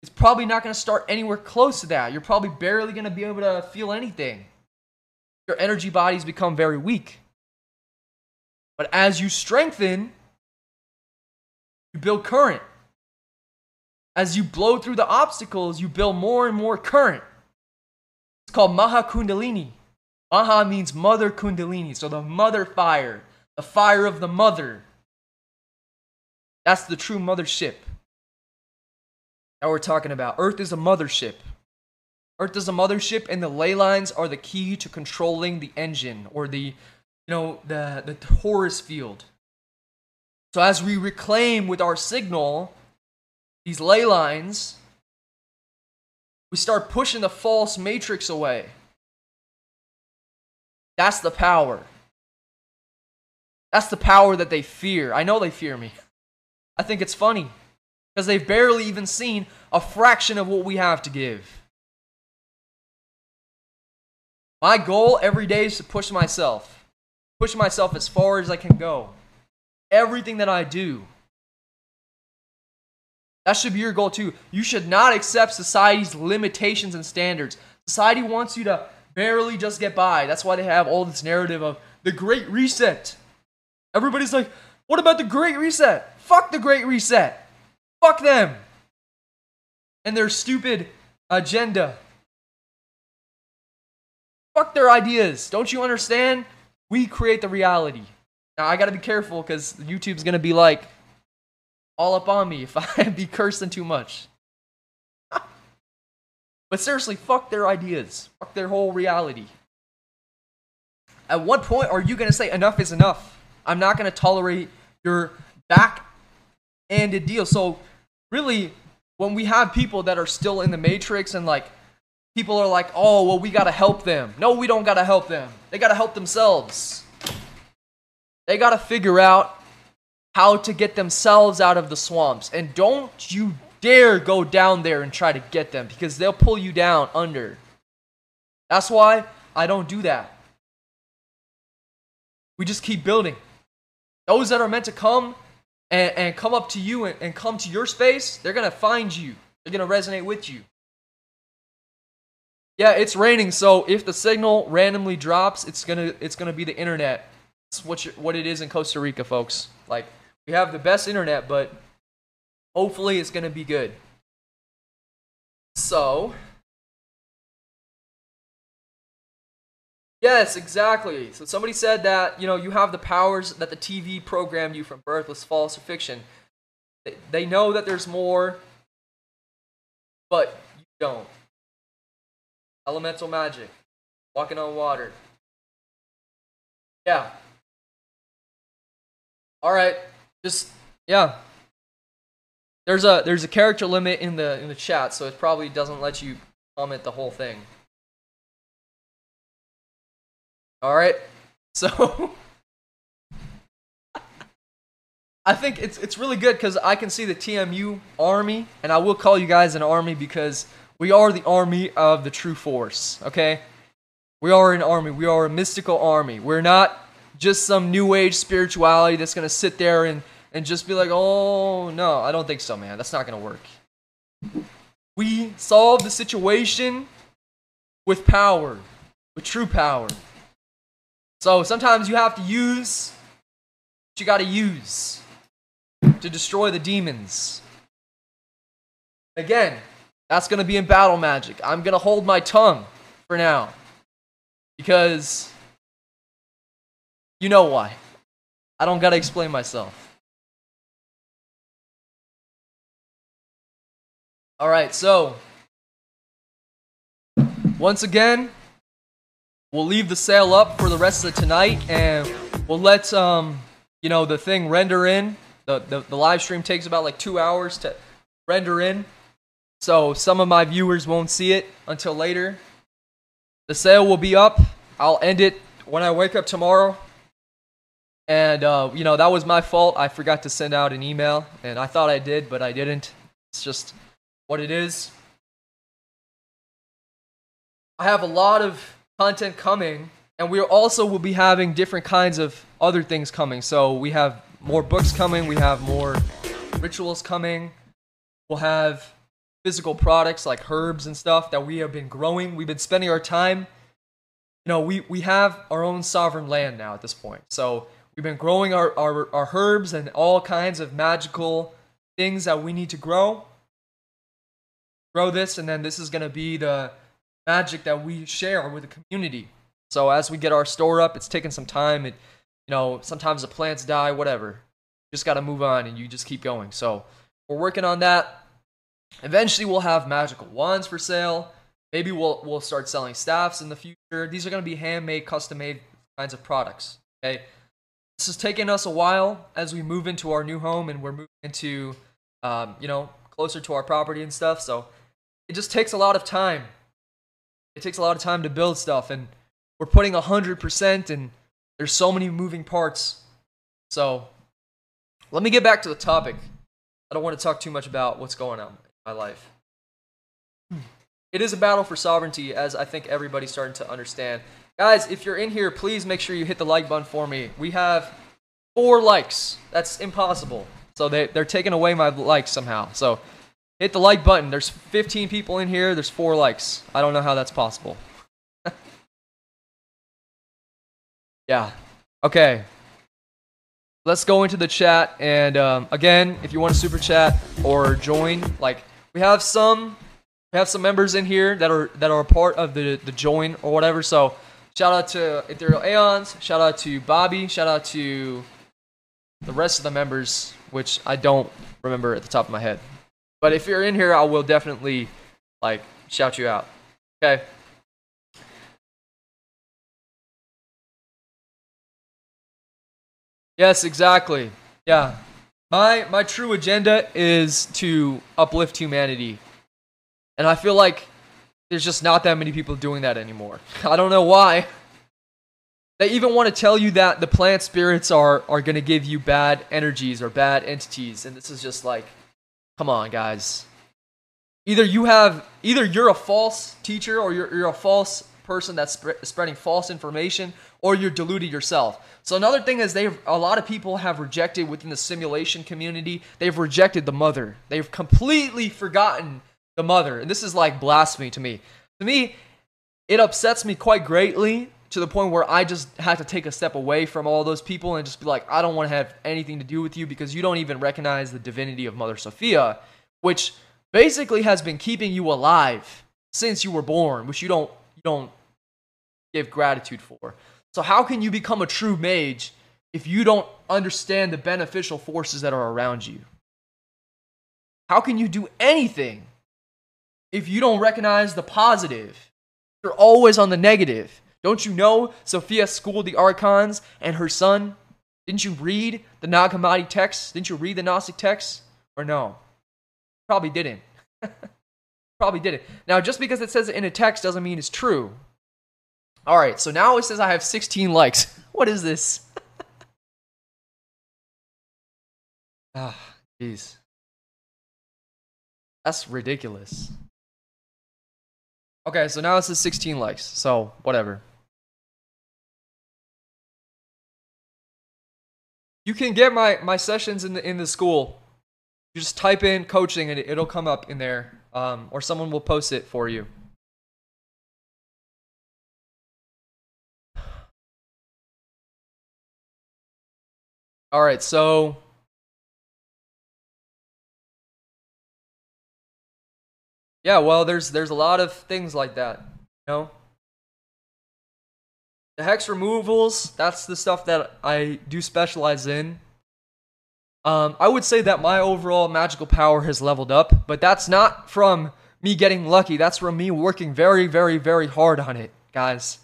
A: it's probably not going to start anywhere close to that. You're probably barely going to be able to feel anything. Your energy bodies become very weak. But as you strengthen, you build current. As you blow through the obstacles, you build more and more current. It's called Maha Kundalini. Maha means mother Kundalini, so the mother fire, the fire of the mother. That's the true mothership that we're talking about. Earth is a mothership. Earth is a mothership, and the ley lines are the key to controlling the engine or the, you know, the the torus field. So as we reclaim with our signal these ley lines, we start pushing the false matrix away. That's the power. That's the power that they fear. I know they fear me. I think it's funny because they've barely even seen a fraction of what we have to give. My goal every day is to push myself, push myself as far as I can go. Everything that I do. That should be your goal too. You should not accept society's limitations and standards. Society wants you to barely just get by. That's why they have all this narrative of the Great Reset. Everybody's like, what about the Great Reset? Fuck the Great Reset. Fuck them and their stupid agenda. Fuck their ideas. Don't you understand? We create the reality. Now I gotta be careful because YouTube's gonna be like all up on me if I be cursing too much. but seriously, fuck their ideas. Fuck their whole reality. At what point are you gonna say enough is enough? I'm not gonna tolerate your back-ended deal. So really, when we have people that are still in the matrix and like people are like, oh, well, we got to help them. No, we don't got to help them. They got to help themselves. They got to figure out how to get themselves out of the swamps. And don't you dare go down there and try to get them because they'll pull you down under. That's why I don't do that. We just keep building. Those that are meant to come and, and come up to you and, and come to your space, they're going to find you. They're going to resonate with you. Yeah, it's raining, so if the signal randomly drops, it's gonna it's gonna be the internet. It's what you, what it is in Costa Rica, folks. Like we have the best internet, but hopefully it's gonna be good. So, yes, exactly. So somebody said that you know you have the powers that the TV programmed you from birth was false or fiction. They, they know that there's more, but you don't. Elemental magic. Walking on water. Yeah. Alright. Just yeah. There's a there's a character limit in the in the chat, so it probably doesn't let you comment the whole thing. Alright. So I think it's it's really good because I can see the TMU army, and I will call you guys an army because we are the army of the true force, okay? We are an army. We are a mystical army. We're not just some new age spirituality that's going to sit there and, and just be like, oh, no, I don't think so, man. That's not going to work. We solve the situation with power, with true power. So sometimes you have to use what you got to use to destroy the demons. Again, that's going to be in battle magic. I'm going to hold my tongue for now. Because you know why. I don't got to explain myself. All right, so once again, we'll leave the sale up for the rest of tonight and we'll let um you know the thing render in. The, the the live stream takes about like 2 hours to render in. So some of my viewers won't see it until later. The sale will be up. I'll end it when I wake up tomorrow. And, uh, you know, that was my fault. I forgot to send out an email, and I thought I did, but I didn't. It's just what it is. I have a lot of content coming, and we also will be having different kinds of other things coming. So we have more books coming, we have more rituals coming, we'll have physical products like herbs and stuff that we have been growing. We've been spending our time. You know, we, we have our own sovereign land now at this point. So we've been growing our, our, our herbs and all kinds of magical things that we need to grow. Grow this, and then this is going to be the magic that we share with the community. So as we get our store up, it's taking some time. It, you know, sometimes the plants die, whatever. You just got to move on, and you just keep going. So we're working on that Eventually, we'll have magical wands for sale. Maybe we'll we'll start selling staffs in the future. These are going to be handmade, custom-made kinds of products. Okay, this is taking us a while as we move into our new home and we're moving into, um, you know, closer to our property and stuff. So it just takes a lot of time. It takes a lot of time to build stuff, and we're putting hundred percent, and there's so many moving parts. So let me get back to the topic. I don't want to talk too much about what's going on in my life. Hmm. It is a battle for sovereignty, as I think everybody's starting to understand. Guys, if you're in here, please make sure you hit the like button for me. We have four likes. That's impossible. So they, they're taking away my likes somehow. So hit the like button. There's 15 people in here. There's four likes. I don't know how that's possible. yeah. Okay. Let's go into the chat. And um, again, if you want to super chat or join, like we have some we have some members in here that are that are a part of the the join or whatever. So Shout out to Ethereal Aeons. Shout out to Bobby. Shout out to the rest of the members, which I don't remember at the top of my head. But if you're in here, I will definitely like shout you out. Okay. Yes, exactly. Yeah. My my true agenda is to uplift humanity. And I feel like there's just not that many people doing that anymore. I don't know why. They even want to tell you that the plant spirits are are going to give you bad energies or bad entities and this is just like come on guys. Either you have either you're a false teacher or you're, you're a false person that's sp- spreading false information or you're deluded yourself. So another thing is they've a lot of people have rejected within the simulation community. They've rejected the mother. They've completely forgotten the mother. And this is like blasphemy to me. To me, it upsets me quite greatly to the point where I just had to take a step away from all those people and just be like, I don't want to have anything to do with you because you don't even recognize the divinity of Mother Sophia, which basically has been keeping you alive since you were born, which you don't you don't give gratitude for. So how can you become a true mage if you don't understand the beneficial forces that are around you? How can you do anything if you don't recognize the positive? You're always on the negative. Don't you know Sophia schooled the archons and her son? Didn't you read the Nag Hammadi texts? Didn't you read the Gnostic texts? Or no? Probably didn't. Probably didn't. Now, just because it says it in a text doesn't mean it's true. All right, so now it says I have 16 likes. What is this? ah, jeez. That's ridiculous. Okay, so now it says 16 likes. So, whatever. You can get my, my sessions in the in the school. You just type in coaching and it, it'll come up in there. Um, or someone will post it for you. All right, so yeah, well, there's there's a lot of things like that, you know. The hex removals, that's the stuff that I do specialize in. Um, I would say that my overall magical power has leveled up, but that's not from me getting lucky. That's from me working very, very, very hard on it, guys.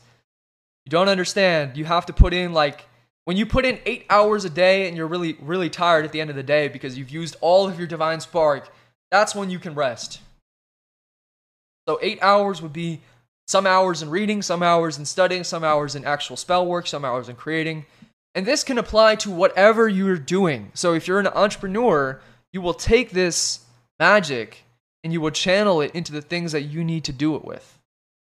A: You don't understand. You have to put in like when you put in eight hours a day and you're really, really tired at the end of the day because you've used all of your divine spark, that's when you can rest. So, eight hours would be some hours in reading, some hours in studying, some hours in actual spell work, some hours in creating. And this can apply to whatever you're doing. So, if you're an entrepreneur, you will take this magic and you will channel it into the things that you need to do it with.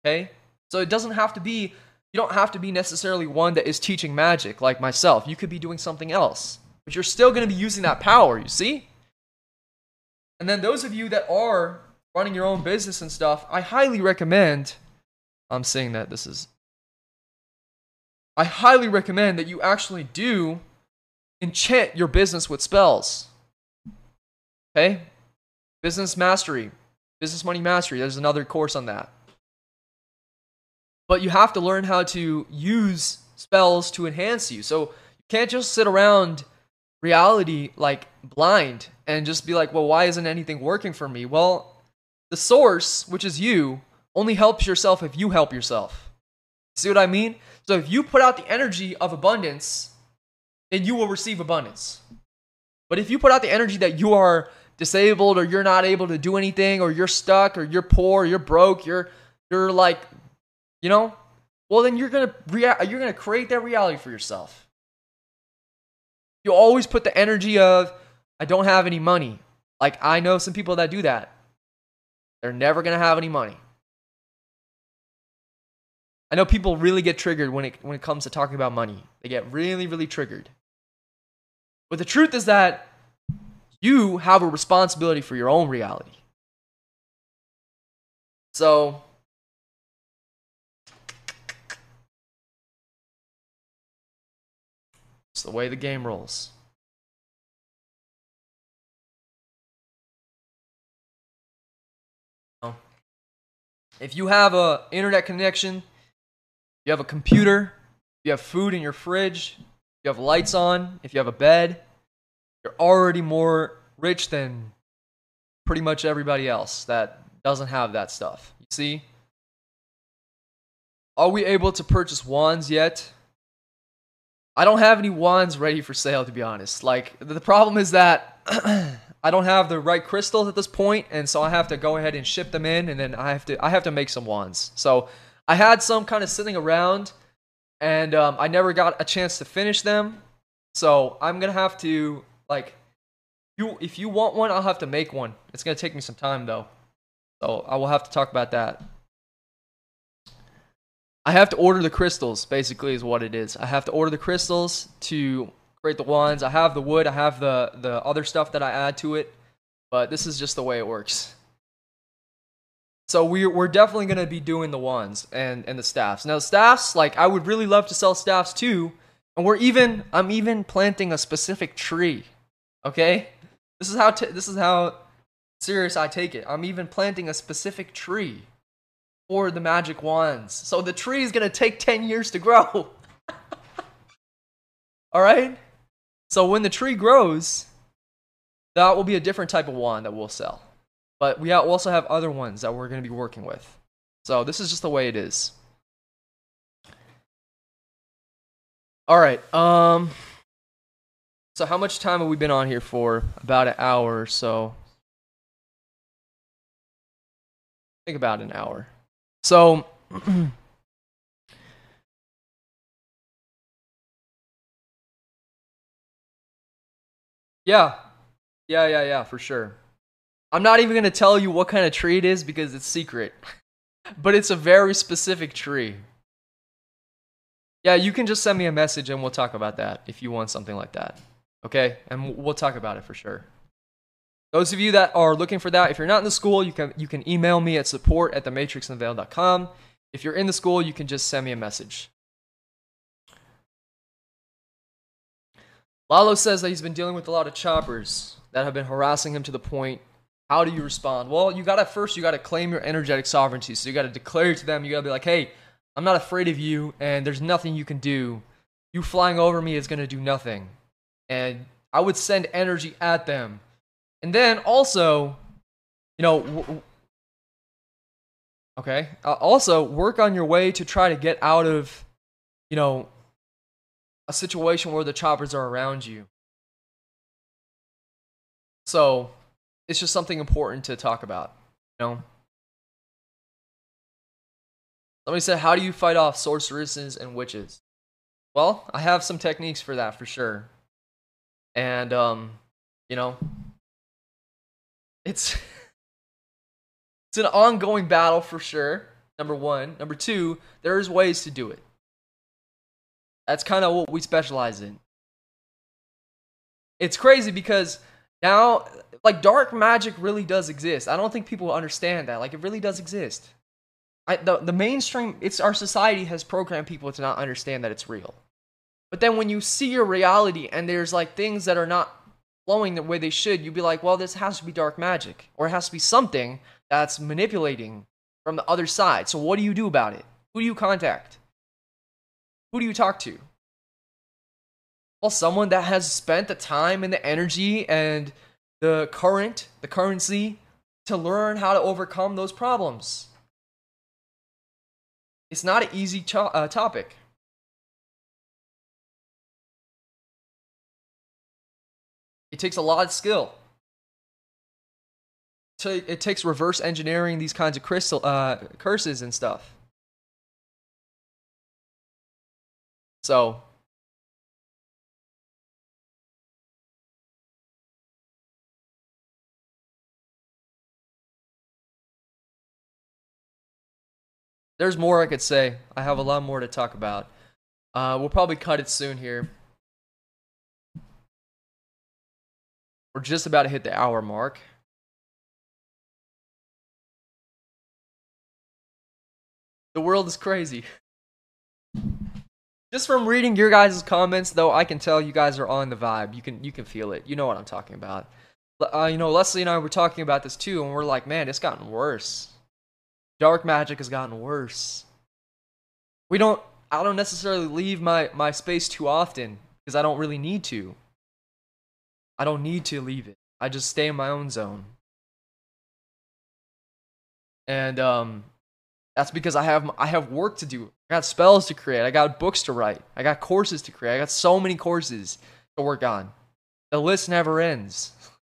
A: Okay? So, it doesn't have to be you don't have to be necessarily one that is teaching magic like myself. You could be doing something else, but you're still going to be using that power, you see? And then those of you that are running your own business and stuff, I highly recommend I'm saying that this is I highly recommend that you actually do enchant your business with spells. Okay? Business mastery, business money mastery. There's another course on that. But you have to learn how to use spells to enhance you. So you can't just sit around reality like blind and just be like, well, why isn't anything working for me? Well, the source, which is you, only helps yourself if you help yourself. See what I mean? So if you put out the energy of abundance, then you will receive abundance. But if you put out the energy that you are disabled or you're not able to do anything or you're stuck or you're poor, or you're broke, you're you're like you know? Well, then you're gonna rea- you're gonna create that reality for yourself. You always put the energy of I don't have any money. Like I know some people that do that. They're never gonna have any money. I know people really get triggered when it when it comes to talking about money. They get really, really triggered. But the truth is that you have a responsibility for your own reality. So It's the way the game rolls. If you have a internet connection, you have a computer, you have food in your fridge, you have lights on, if you have a bed, you're already more rich than pretty much everybody else that doesn't have that stuff. You see? Are we able to purchase wands yet? I don't have any wands ready for sale, to be honest. Like, the problem is that I don't have the right crystals at this point, and so I have to go ahead and ship them in, and then I have to I have to make some wands. So I had some kind of sitting around, and um, I never got a chance to finish them. So I'm gonna have to like, you if you want one, I'll have to make one. It's gonna take me some time though, so I will have to talk about that. I have to order the crystals. Basically, is what it is. I have to order the crystals to create the wands. I have the wood. I have the the other stuff that I add to it, but this is just the way it works. So we're we're definitely gonna be doing the wands and and the staffs. Now staffs, like I would really love to sell staffs too, and we're even I'm even planting a specific tree. Okay, this is how t- this is how serious I take it. I'm even planting a specific tree for the magic wands. So the tree is gonna take ten years to grow. All right. So when the tree grows, that will be a different type of wand that we'll sell. But we also have other ones that we're going to be working with. So this is just the way it is. All right. Um so how much time have we been on here for? About an hour or so. Think about an hour. So Yeah. Yeah, yeah, yeah, for sure. I'm not even to tell you what kind of tree it is because it's secret. but it's a very specific tree. Yeah, you can just send me a message and we'll talk about that if you want something like that. Okay? And we'll talk about it for sure. Those of you that are looking for that, if you're not in the school, you can you can email me at support at thematrixunveiled.com. If you're in the school, you can just send me a message. Lalo says that he's been dealing with a lot of choppers that have been harassing him to the point. How do you respond? Well, you gotta first you gotta claim your energetic sovereignty. So you gotta declare to them, you gotta be like, hey, I'm not afraid of you, and there's nothing you can do. You flying over me is gonna do nothing. And I would send energy at them. And then also, you know, w- w- okay, uh, also work on your way to try to get out of, you know, a situation where the choppers are around you. So it's just something important to talk about, you know? Somebody said, How do you fight off sorceresses and witches? Well, I have some techniques for that for sure. And um, you know, it's it's an ongoing battle for sure. Number 1, number 2, there's ways to do it. That's kind of what we specialize in. It's crazy because now, like, dark magic really does exist. I don't think people understand that. Like, it really does exist. I, the, the mainstream, it's our society has programmed people to not understand that it's real. But then when you see your reality and there's like things that are not flowing the way they should, you'd be like, well, this has to be dark magic. Or it has to be something that's manipulating from the other side. So what do you do about it? Who do you contact? Who do you talk to? Well, someone that has spent the time and the energy and the current, the currency to learn how to overcome those problems. It's not an easy to- uh, topic. It takes a lot of skill. It takes reverse engineering these kinds of crystal uh, curses and stuff. So there's more I could say. I have a lot more to talk about. Uh, we'll probably cut it soon here. We're just about to hit the hour mark. The world is crazy. Just from reading your guys' comments, though, I can tell you guys are on the vibe. You can you can feel it. You know what I'm talking about. Uh, you know, Leslie and I were talking about this too, and we're like, man, it's gotten worse dark magic has gotten worse. We don't I don't necessarily leave my my space too often because I don't really need to. I don't need to leave it. I just stay in my own zone. And um that's because I have I have work to do. I got spells to create. I got books to write. I got courses to create. I got so many courses to work on. The list never ends.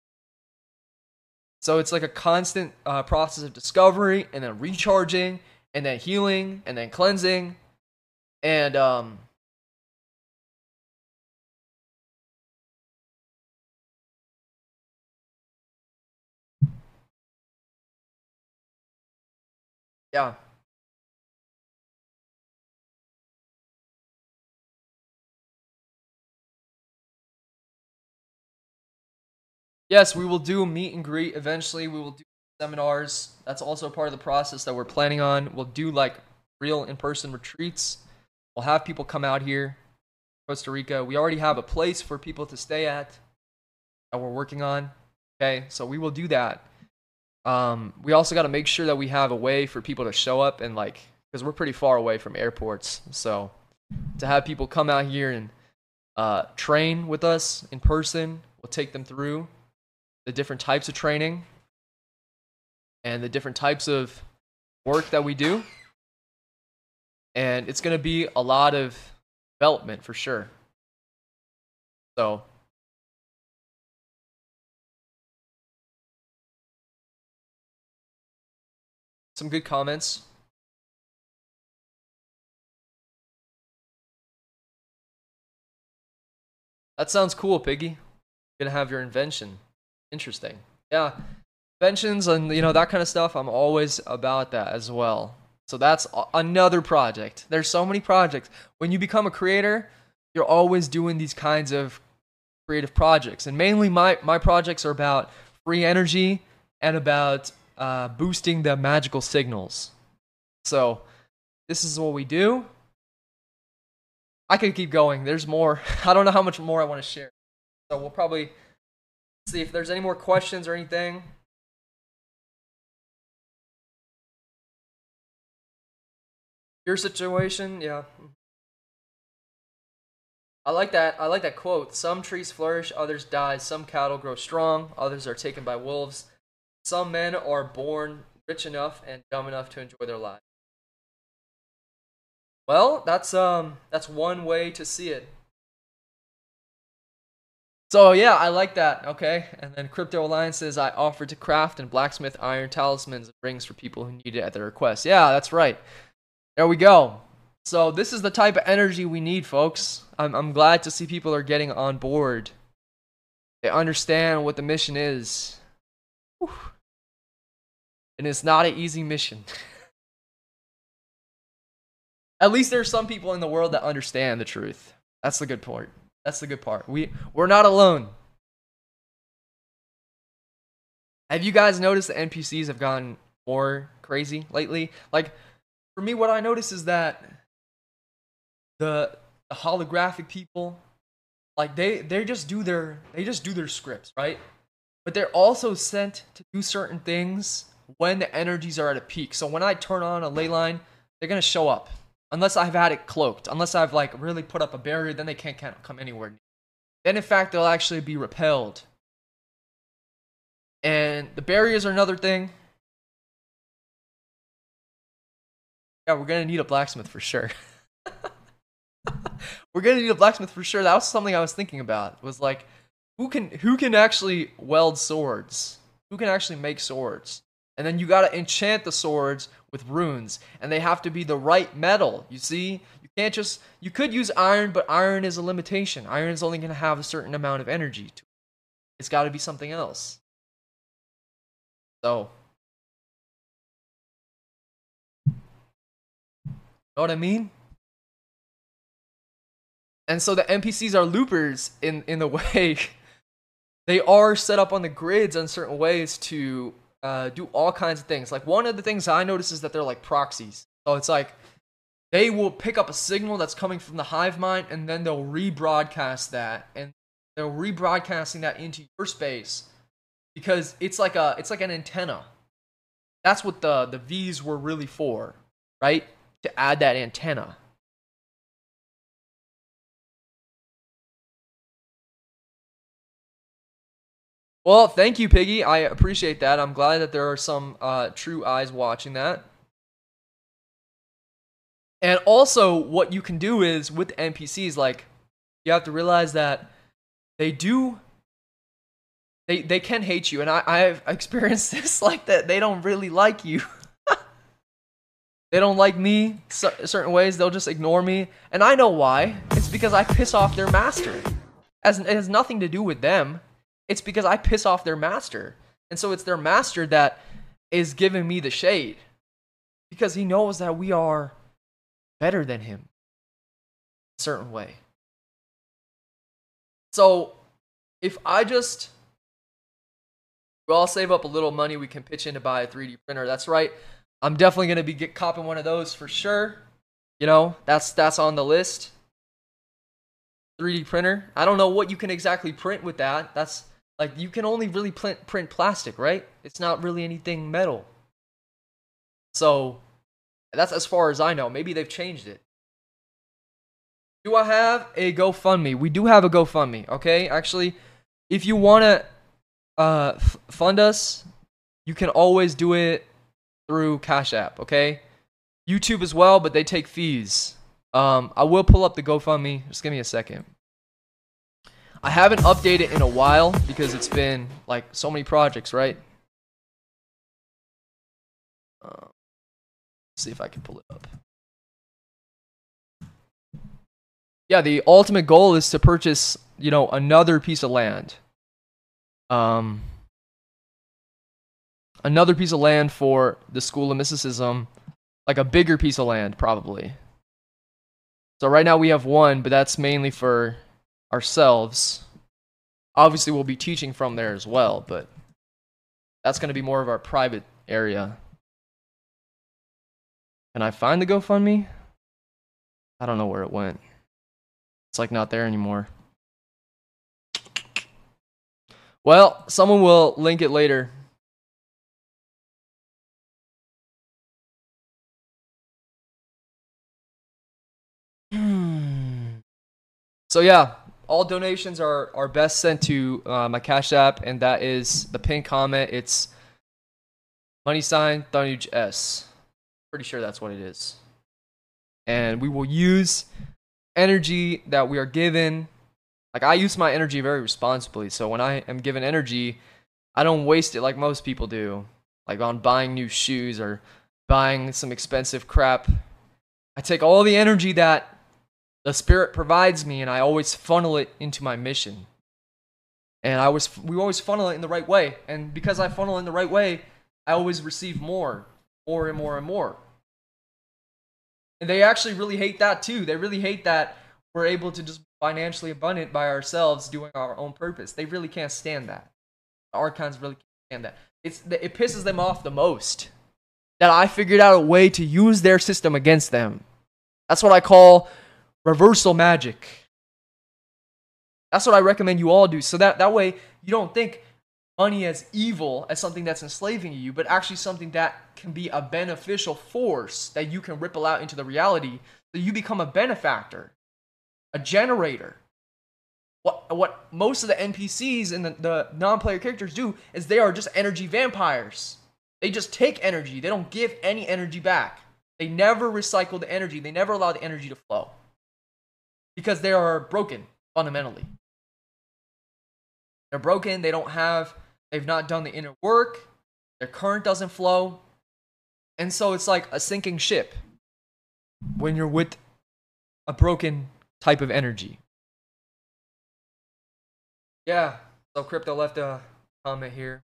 A: So it's like a constant uh, process of discovery and then recharging and then healing and then cleansing. And um yeah yes we will do meet and greet eventually. We will do seminars. That's also part of the process that we're planning on. We'll do like real in-person retreats. We'll have people come out here costa rica. We already have a place for people to stay at that we're working on okay? So we will do that. Um, we also got to make sure that we have a way for people to show up and like because we're pretty far away from airports. So to have people come out here and uh, train with us in person we'll take them through the different types of training and the different types of work that we do and it's going to be a lot of development for sure so some good comments. That sounds cool, Piggy. Gonna have your invention. Interesting. Yeah. Inventions and you know that kind of stuff, I'm always about that as well. So that's another project. There's so many projects. When you become a creator, you're always doing these kinds of creative projects. And mainly my my projects are about free energy and about uh, boosting the magical signals. So this is what we do. I could keep going. There's more. I don't know how much more I want to share. So we'll probably see if there's any more questions or anything. Your situation, yeah. I like that. I like that quote. Some trees flourish, others die. Some cattle grow strong, others are taken by wolves. Some men are born rich enough and dumb enough to enjoy their lives. Well, that's um that's one way to see it. So yeah, I like that. Okay, and then Crypto Alliance says I offered to craft and blacksmith iron talismans and rings for people who need it at their request. Yeah, that's right. There we go. So this is the type of energy we need, folks. I'm I'm glad to see people are getting on board. They understand what the mission is. Whew and it's not an easy mission. At least there's some people in the world that understand the truth. That's the good part. That's the good part. We we're not alone. Have you guys noticed the NPCs have gotten more crazy lately? Like for me what I notice is that the, the holographic people like they they just do their they just do their scripts, right? But they're also sent to do certain things when the energies are at a peak. So when I turn on a ley line, they're gonna show up. Unless I've had it cloaked. Unless I've like really put up a barrier, then they can't, can't come anywhere. Then in fact they'll actually be repelled. And the barriers are another thing. Yeah, we're gonna need a blacksmith for sure. we're gonna need a blacksmith for sure. That was something I was thinking about. Was like, who can who can actually weld swords? Who can actually make swords? And then you got to enchant the swords with runes, and they have to be the right metal. You see, you can't just you could use iron, but iron is a limitation. Iron is only to have a certain amount of energy. To it. It's got to be something else. So, know what I mean? And so the NPCs are loopers in in the way they are set up on the grids in certain ways to uh, do all kinds of things. Like one of the things I notice is that they're like proxies. So it's like they will pick up a signal that's coming from the hive mind and then they'll rebroadcast that and they're rebroadcasting that into your space because it's like a it's like an antenna. That's what the the V's were really for, right? To add that antenna. Well, thank you, Piggy. I appreciate that. I'm glad that there are some uh, true eyes watching that. And also, what you can do is with NPCs, like, you have to realize that they do. They, they can hate you, and I, I've experienced this like that. They don't really like you. they don't like me certain ways. They'll just ignore me. And I know why. It's because I piss off their master. As, it has nothing to do with them it's because I piss off their master. And so it's their master that is giving me the shade because he knows that we are better than him a certain way. So if I just we all save up a little money, we can pitch in to buy a 3D printer. That's right. I'm definitely going to be get, copping one of those for sure. You know, that's that's on the list. 3D printer. I don't know what you can exactly print with that. That's like you can only really print, print plastic, right? It's not really anything metal. So that's as far as I know. Maybe they've changed it. Do I have a GoFundMe? We do have a GoFundMe, okay? Actually, if you want to uh, f- fund us, you can always do it through Cash App, okay? YouTube as well, but they take fees. Um, I will pull up the GoFundMe. Just give me a second. I haven't updated in a while because it's been like so many projects, right? Uh, see if I can pull it up. Yeah, the ultimate goal is to purchase, you know, another piece of land. Um, another piece of land for the School of Mysticism, like a bigger piece of land, probably. So right now we have one, but that's mainly for ourselves. Obviously, we'll be teaching from there as well, but that's going to be more of our private area. Can I find the GoFundMe? I don't know where it went. It's like not there anymore. Well, someone will link it later. Hmm. So yeah, all donations are, are best sent to uh, my Cash App, and that is the pin comment. It's money sign Tanuj S. Pretty sure that's what it is. And we will use energy that we are given. Like I use my energy very responsibly. So when I am given energy, I don't waste it like most people do, like on buying new shoes or buying some expensive crap. I take all the energy that the Spirit provides me, and I always funnel it into my mission. And I was, we always funnel it in the right way. And because I funnel in the right way, I always receive more, more and more and more. And they actually really hate that too. They really hate that we're able to just financially abundant by ourselves doing our own purpose. They really can't stand that. The archons really can't stand that. It's it pisses them off the most that I figured out a way to use their system against them. That's what I call reversal magic. That's what I recommend you all do. So that, that way you don't think money as evil, as something that's enslaving you, but actually something that can be a beneficial force that you can ripple out into the reality. So you become a benefactor, a generator. What, what most of the NPCs and the, the non player characters do is they are just energy vampires. They just take energy, they don't give any energy back. They never recycle the energy, they never allow the energy to flow because they are broken fundamentally. They're broken, they don't have, they've not done the inner work, their current doesn't flow. And so it's like a sinking ship when you're with a broken type of energy. Yeah, so Crypto left a comment here.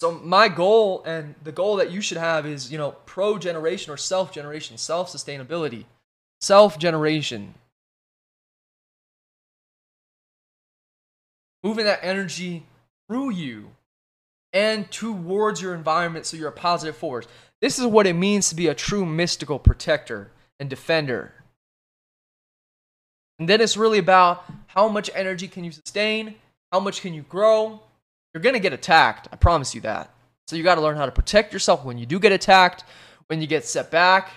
A: So my goal and the goal that you should have is, you know, pro generation or self generation, self sustainability, self generation. Moving that energy through you and towards your environment so you're a positive force. This is what it means to be a true mystical protector and defender. And then it's really about how much energy can you sustain, how much can you grow, you're going to get attacked. I promise you that. So you got to learn how to protect yourself when you do get attacked, when you get set back.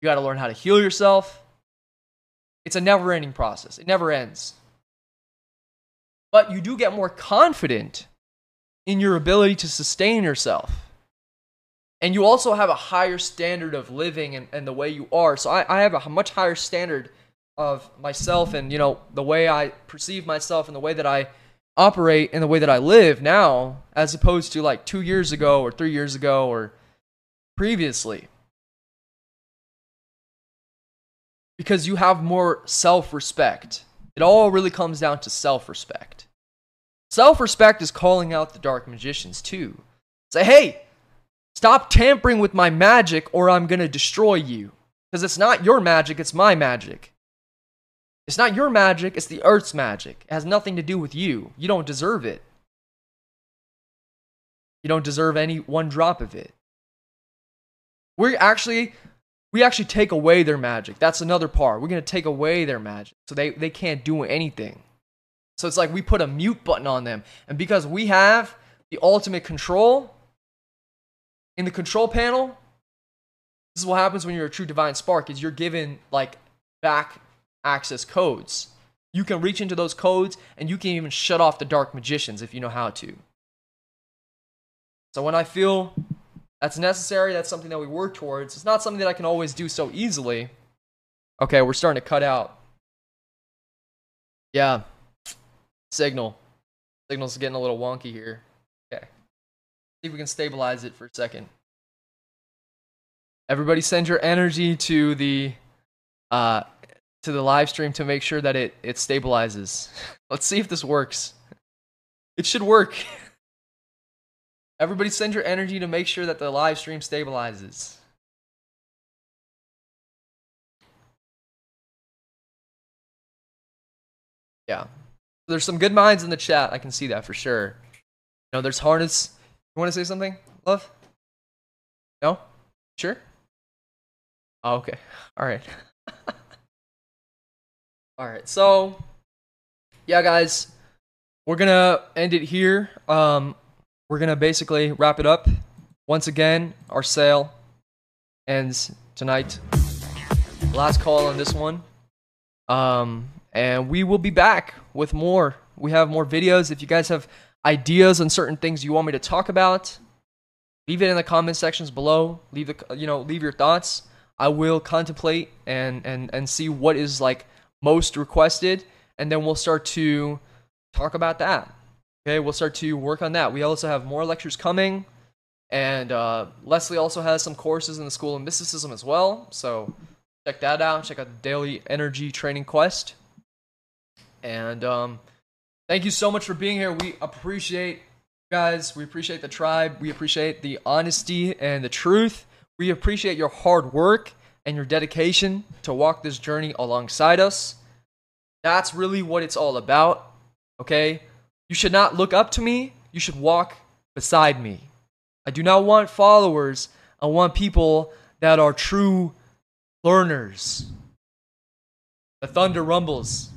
A: You got to learn how to heal yourself. It's a never ending process, it never ends. but you do get more confident in your ability to sustain yourself. And you also have a higher standard of living and, and the way you are. So I, I have a much higher standard of myself and, you know, the way I perceive myself and the way that I operate in the way that I live now, as opposed to like two years ago or three years ago or previously. Because you have more self respect. It all really comes down to self respect. Self respect is calling out the dark magicians too. Say, hey, stop tampering with my magic or I'm going to destroy you. Because it's not your magic, it's my magic. It's not your magic, it's the earth's magic. It has nothing to do with you. You don't deserve it. You don't deserve any one drop of it. We're actually we actually take away their magic. That's another part. We're to take away their magic. So they, they can't do anything. So it's like we put a mute button on them. And because we have the ultimate control in the control panel, this is what happens when you're a true divine spark is you're given like back access codes. You can reach into those codes and you can even shut off the dark magicians if you know how to. So when I feel that's necessary, that's something that we work towards. It's not something that I can always do so easily. Okay, we're starting to cut out. Yeah. Signal. Signal's getting a little wonky here. Okay. See if we can stabilize it for a second. Everybody send your energy to the uh to the live stream to make sure that it it stabilizes. Let's see if this works. It should work. Everybody send your energy to make sure that the live stream stabilizes. Yeah. There's some good minds in the chat. I can see that for sure. You know, there's harness. You want to say something, love? No? Sure? Oh, okay. All right. All right. So, yeah, guys, we're gonna end it here. Um, we're gonna basically wrap it up. Once again, our sale ends tonight. Last call on this one. Um, and we will be back with more. We have more videos. If you guys have ideas on certain things you want me to talk about, leave it in the comment sections below. Leave the you know leave your thoughts. I will contemplate and and and see what is like most requested, and then we'll start to talk about that. Okay, we'll start to work on that. We also have more lectures coming, and uh, Leslie also has some courses in the School of Mysticism as well. So check that out. Check out the Daily Energy Training Quest. And um, thank you so much for being here. We appreciate guys. We appreciate the tribe. We appreciate the honesty and the truth. We appreciate your hard work and your dedication to walk this journey alongside us. That's really what it's all about. Okay? You should not look up to me. You should walk beside me. I do not want followers. I want people that are true learners. The thunder rumbles.